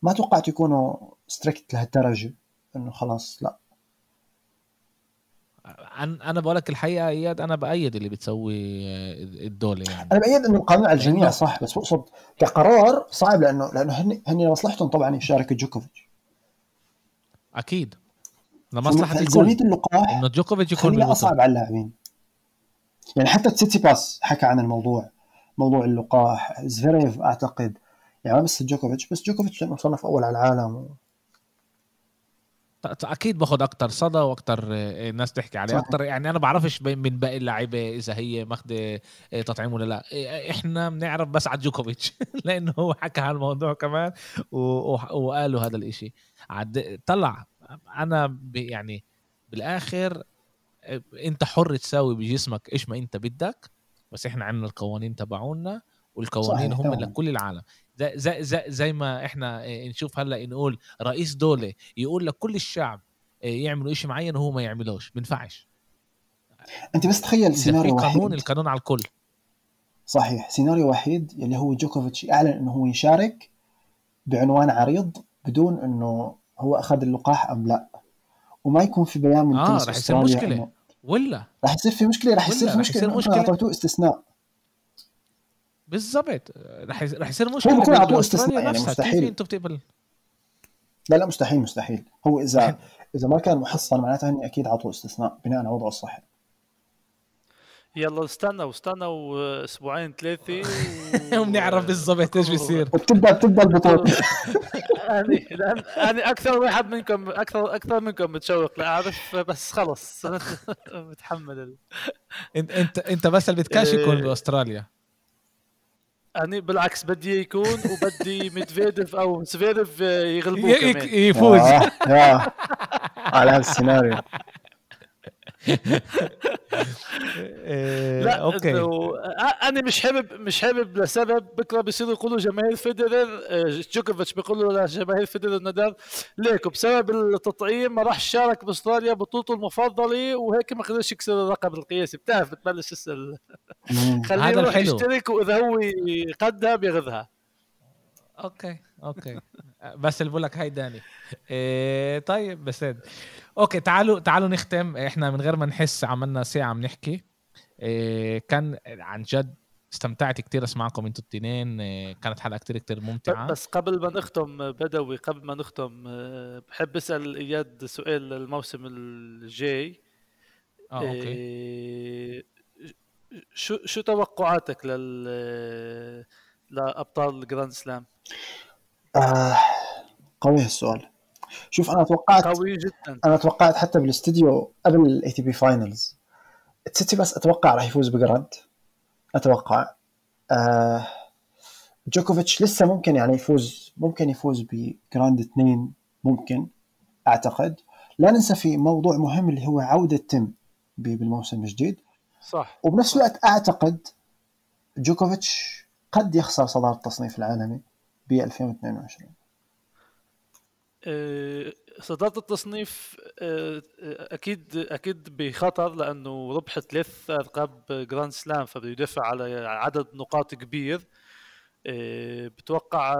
ما توقعت يكونوا strict لهالدرجة إنه خلاص لا. أنا بقول لك الحقيقة إياد أنا بأيد اللي بتسوي الدولة يعني. أنا بأيد إنه القانون على الجميع صح بس بقصد كقرار صعب لأنه لأنه هن هن مصلحتهم طبعا يشارك جوكوفيتش. أكيد. لمصلحة الكل. اللقاح إنه جوكوفيتش يكون أصعب على اللاعبين. يعني حتى تسيتسيباس حكى عن الموضوع موضوع اللقاح زفيريف أعتقد يعني بس جوكوفيتش بس جوكوفيتش لأنه مصنف أول على العالم و... أكيد باخذ أكثر صدى وأكثر آه، ناس تحكي عليه. أكثر يعني أنا بعرفش من باقي اللعيبه إذا هي ماخذه آه، تطعيم ولا لا. آه، إحنا بنعرف بس على جوكوفيتش لأنه هو حكى عن الموضوع كمان وقالوا هذا الإشي. عد... طلع أنا يعني بالآخر أنت حر تساوي بجسمك إيش ما أنت بدك بس إحنا عندنا القوانين تبعونا والقوانين هم لكل العالم. زي, زي, زي, زي ما إحنا آه، نشوف هلأ نقول رئيس دولة يقول لكل الشعب آه، يعملوا شيء معين وهو ما يعملوش بينفعش أنت بس تخيل سيناريو واحد قانون القانون على الكل. صحيح سيناريو وحيد اللي هو جوكوفيتش أعلن إنه هو يشارك بعنوان عريض بدون إنه هو أخذ اللقاح أم لأ. وما يكون في بيان من آه رح يصير مشكلة. ولا؟ رح يصير في مشكلة رح يصير في مشكلة, مشكلة. اعطيتوه استثناء. بالضبط. رح رح يصير مشكلة هو بكون اعطوه استثناء يعني مستحيل. أنتم بتقبل. لا لا مستحيل مستحيل. هو إذا إذا ما كان محصن معناتها هني أكيد اعطوه استثناء بناء على وضعه الصحي. يلا استنى واستنى أسبوعين ثلاثة وبنعرف بالضبط إيش بيصير. وبتبدا بتبدأ البطولة. يعني أنا أكثر واحد منكم أكثر أكثر منكم متشوق لاعرف بس خلص. متحمل انت إنت إنت بس اللي بدكاش يكون إيه. باستراليا أنا بالعكس بدي يكون وبدي ميدفيديف أو زفيرف يغلبوه كمان. يفوز. آه. على هالسيناريو لا أوكي. أنا مش حابب مش حابب لسبب. بكرة بيصيروا يقولوا جماهير فيدرر جوكوفيتش بيقولوا لجماهير فيدرر نادال ليك بسبب التطعيم ما راح شارك بأستراليا بطولته المفضلة وهيك ما قدرش يكسر الرقم القياسي. بتعرف بتبلش تسأل. خليه يروح يشترك وإذا هو قدها بياخذها أوكي. أوكي. بس اللي بقول لك هاي داني. إيه طيب بس أوكي تعالوا تعالوا نختم. إحنا من غير ما نحس عملنا ساعة بنحكي إيه كان عن جد استمتعت كتير أسمعكم أنتوا التنين. إيه كانت حلقة كتير كتير ممتعة. بس قبل ما نختم بدوي قبل ما نختم بحب أسأل إياد سؤال الموسم الجاي. آه أوكي. إيه شو شو توقعاتك لل لأبطال grand slam؟ آه قوي هالسؤال شوف أنا توقعت قوي جدا. أنا توقعت حتى بالاستديو قبل ال ATP Finals تسيتسيباس أتوقع راح يفوز ب grand أتوقع. آه جوكوفيتش لسه ممكن يعني يفوز ممكن يفوز ب grand اثنين ممكن أعتقد. لا ننسى في موضوع مهم اللي هو عودة تيم بالموسم الجديد. صح. وبنفس الوقت أعتقد جوكوفيتش قد يخسر صدارة التصنيف العالمي. ب 2022 آه، صدارة التصنيف آه، أكيد أكيد بخطر لأنه ربح ثلاث ألقاب grand slam فبده يدافع على عدد نقاط كبير. آه، بتوقع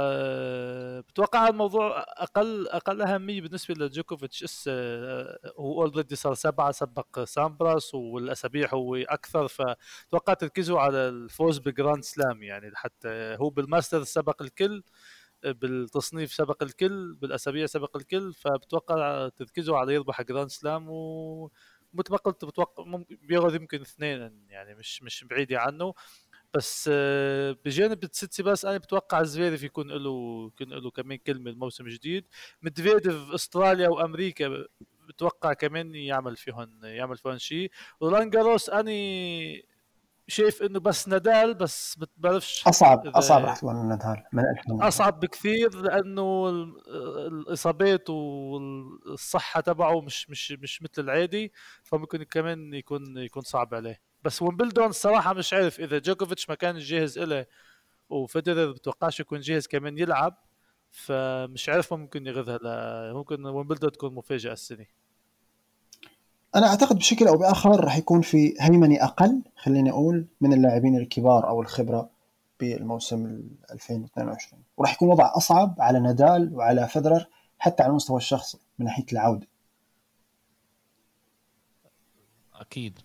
بتوقع الموضوع أقل أقل أهمية بالنسبة لجوكوفيتش إس هو already صار سبعة سبق سامبراس والأسابيع هو أكثر فتوقع تركيزه على الفوز ب grand slam يعني حتى هو بالماستر سبق الكل بالتصنيف سبق الكل بالأسابيع سبق الكل فبتوقع تركيزه على يربح grand slam و... مثل ما قلت بتوقع بياخذ يمكن اثنين يعني مش مش بعيده عنه. بس آه، بجانب بس أنا بتوقع زفيرف يكون له يكون له كمان كلمة الموسم الجديد مدفيديف أستراليا وأمريكا بتوقع كمان يعمل فيهم يعمل فيهم شيء. ولانجاروس أني شايف إنه بس نادال بس بعرفش أصعب أصعب راح تكون نادال من أصعب بكثير لأنه الإصابات والصحة تبعه مش مش مش مثل العادي فممكن كمان يكون يكون صعب عليه. بس ويمبلدون الصراحه مش عارف إذا جوكوفيتش ما كان جاهز له وفيدرر بتوقعش يكون جاهز كمان يلعب فمش عارف ممكن يغذها ممكن ويمبلدون تكون مفاجأة السنة. أنا أعتقد بشكل أو بآخر راح يكون في هيمنة أقل خليني أقول من اللاعبين الكبار أو الخبرة بالموسم 2022 وراح يكون وضع أصعب على نادال وعلى فدرر حتى على المستوى الشخصي من ناحية العودة. أكيد.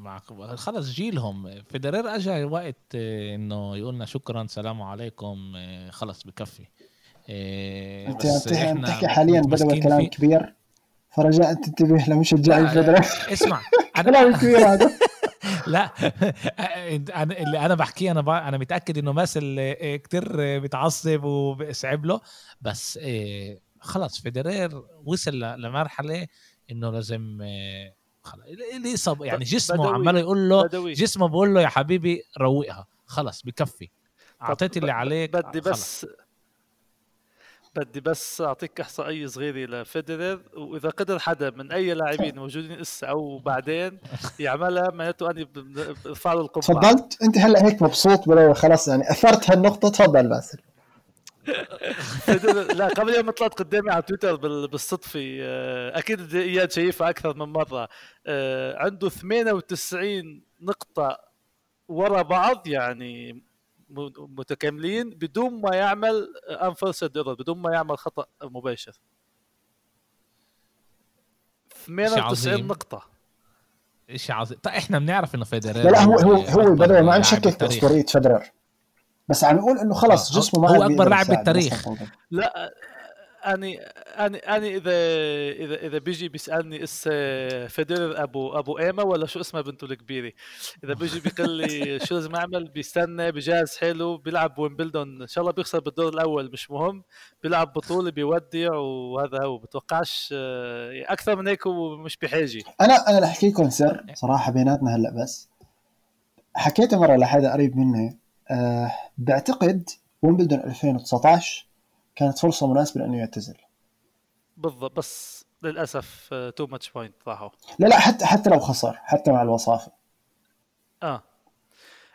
مع خلص جيلهم. فيدرر اجى وقت آه، إنه يقولنا شكرا سلام عليكم آه، خلص بكفي. آه، أنت بتحكي حاليا بدا كلام كبير. فرجاء تنتبه لمشجعي الفدرة اسمع كلام كبير هذا. لا أنا اللي أنا بحكيه أنا أنا متأكد إنه ماسل كتير بيتعصب وبيصعب له. بس خلص فيدرير وصل لمرحلة إنه لازم اللي صب يعني جسمه عمال يقول له بدوي. جسمه بقول له يا حبيبي روقها. خلص بكفي. أعطيت اللي عليك بدي بس بدي بس أعطيك أحصائية صغيرة لفيدرر وإذا قدر حدا من أي لاعبين موجودين هسه أو بعدين يعملها معناته أني برفع له القبعه تفضلت؟ أنت هلأ هيك مبسوط ولا خلص يعني أثرت هالنقطة تفضل باسل لا قبل يوم طلعت قدامي على تويتر بالصدفة آه، أكيد إياد شايفها أكثر من مرة. آه، عنده 98 نقطة ورا بعض يعني متكاملين بدون ما يعمل انفرسد بدون ما يعمل خطأ مباشر. 98 نقطة. شيء عظيم. طيب إحنا بنعرف إنه فيدرر لا لا هو هو هو بدأ ما نشكك باسطوريه فيدرر بس عم نقول إنه خلص جسمه ما هو أكبر لاعب بالتاريخ. لا أني أني أني إذا إذا إذا بيجي بيسألني إس فيدرر أبو أبو إيما ولا شو اسمها بنته الكبيرة؟ إذا بيجي بيقول لي شو لازم أعمل؟ بيستنى بجهز حاله بيلعب ويمبلدون. إن شاء الله بيخسر بالدور الأول مش مهم. بيلعب بطولة بيودع وهذا هو. بتوقعش أكثر من هيك هو مش بحاجة. أنا أنا رح احكي لكم سر صراحة بيناتنا هلأ بس. حكيت مرة لحدا قريب مني أه بعتقد ويمبلدون 2019 كانت فرصة مناسبة لأنه يعتزل. بالضبط بس للأسف two match point راحوا لا لا حتى حتى لو خسر حتى مع الوصافة. آه.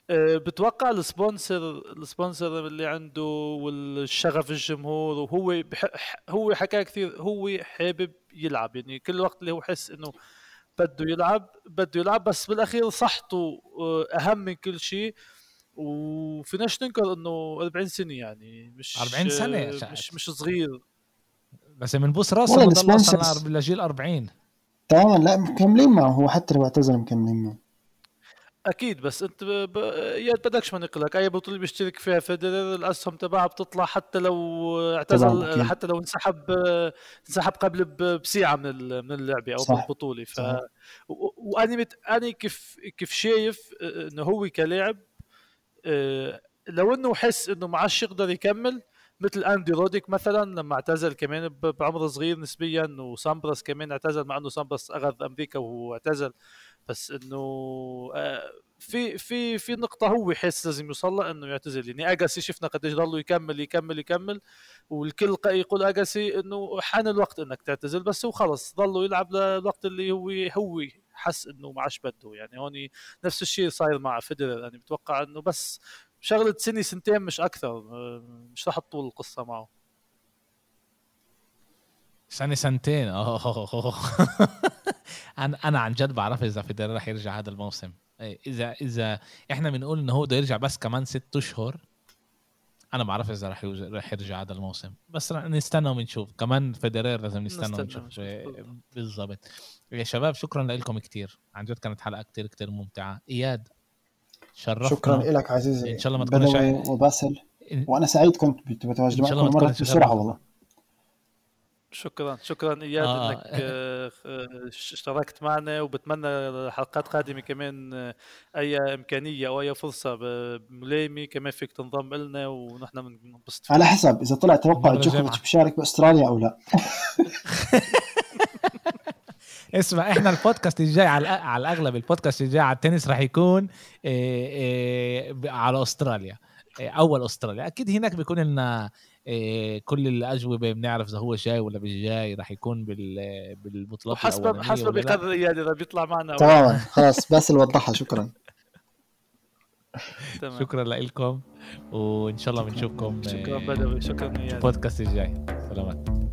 أه بتوقع ال sponsor ال sponsor اللي عنده والشغف الجمهور وهو بح... هو حكى كثير هو حابب يلعب. يعني كل وقت اللي هو حس إنه بده يلعب بده يلعب بس بالأخير صحته آه، أهم من كل شيء. وفيناش ننكر إنه 40 سنة يعني مش 40 سنة مش مش صغير. بس من بوس راسه بضل أصلا لجيل 40 تماما لا مكملين معه. هو حتى لو اعتزل مكملين معه. أكيد بس أنت ب... يا بدكش ما نقلك. أي بطولة بيشترك فيها فيدرر الأسهم تبعها بتطلع حتى لو اعتزل حتى لو انسحب انسحب قبل بساعه من من اللعبة أو صح. البطوله ف وأني مت... أني كيف كيف شايف إنه هو كلاعب آه، لو إنه حس إنه ما عادش يقدر يكمل مثل أندي روديك مثلا لما اعتزل كمان بعمر صغير نسبيا وسامبرس كمان اعتزل مع إنه سامبرس أخذ أمريكا وهو اعتزل. بس إنه آه، في في في نقطة هو يحس لازم يوصل لها إنه يعتزل. يعني اجاسي شفنا قديش ضلوا يكمل يكمل يكمل والكل يقول اجاسي إنه حان الوقت إنك تعتزل بس هو خلص ضلوا يلعب للوقت اللي هو هو حس إنه ما عادش بده. يعني هون نفس الشيء صاير مع فيدرر. يعني بتوقع إنه بس شغلة سنة سنتين مش أكثر. مش رح تطول القصة معه. سنة سنتين. اوه أنا أنا عن جد بعرف إذا فيدرر رح يرجع هذا الموسم. إيه، إذا إذا إحنا بنقول إنه هو بده يرجع بس كمان ست أشهر أنا بعرف إذا رح رح يرجع هذا الموسم. بس نستنى ونشوف. كمان فيدرير لازم نستنى ونشوف. إيه، بالضبط. يا شباب شكرا لكم كثير عن جد كانت حلقة كثير كثير ممتعة. إياد شرفتنا شكرا لك عزيزي. إن شاء الله ما تكونش وباسل. وأنا سعيد كنت بتواجد معكم مرة بسرعة والله. شكرا شكرا إياد آه. إنك آه، آه، اشتركت معنا وبتمنى حلقات قادمة كمان آه، أي إمكانية أو أي فرصة ملائمه كمان فيك تنضم لنا ونحن بنبسط على حسب إذا طلع توقع جوكوفيتش بيشارك بأستراليا أو لا. اسمع إحنا البودكاست الجاي على على الأغلب البودكاست الجاي على التنس راح يكون إيه، ب- على أستراليا. إيه، أول أستراليا. أكيد هناك بيكون لنا كل الأجوبة بنعرف إذا هو جاي ولا مش جاي راح يكون بال- بالبطولات حسب لا. بقدر اياد إذا بيطلع معنا. تماما خلاص بس اللي وضحها شكرا شكرا لكم وإن شاء الله بنشوفكم شكرا بدوي. شكرا اياد البودكاست الجاي. سلامات.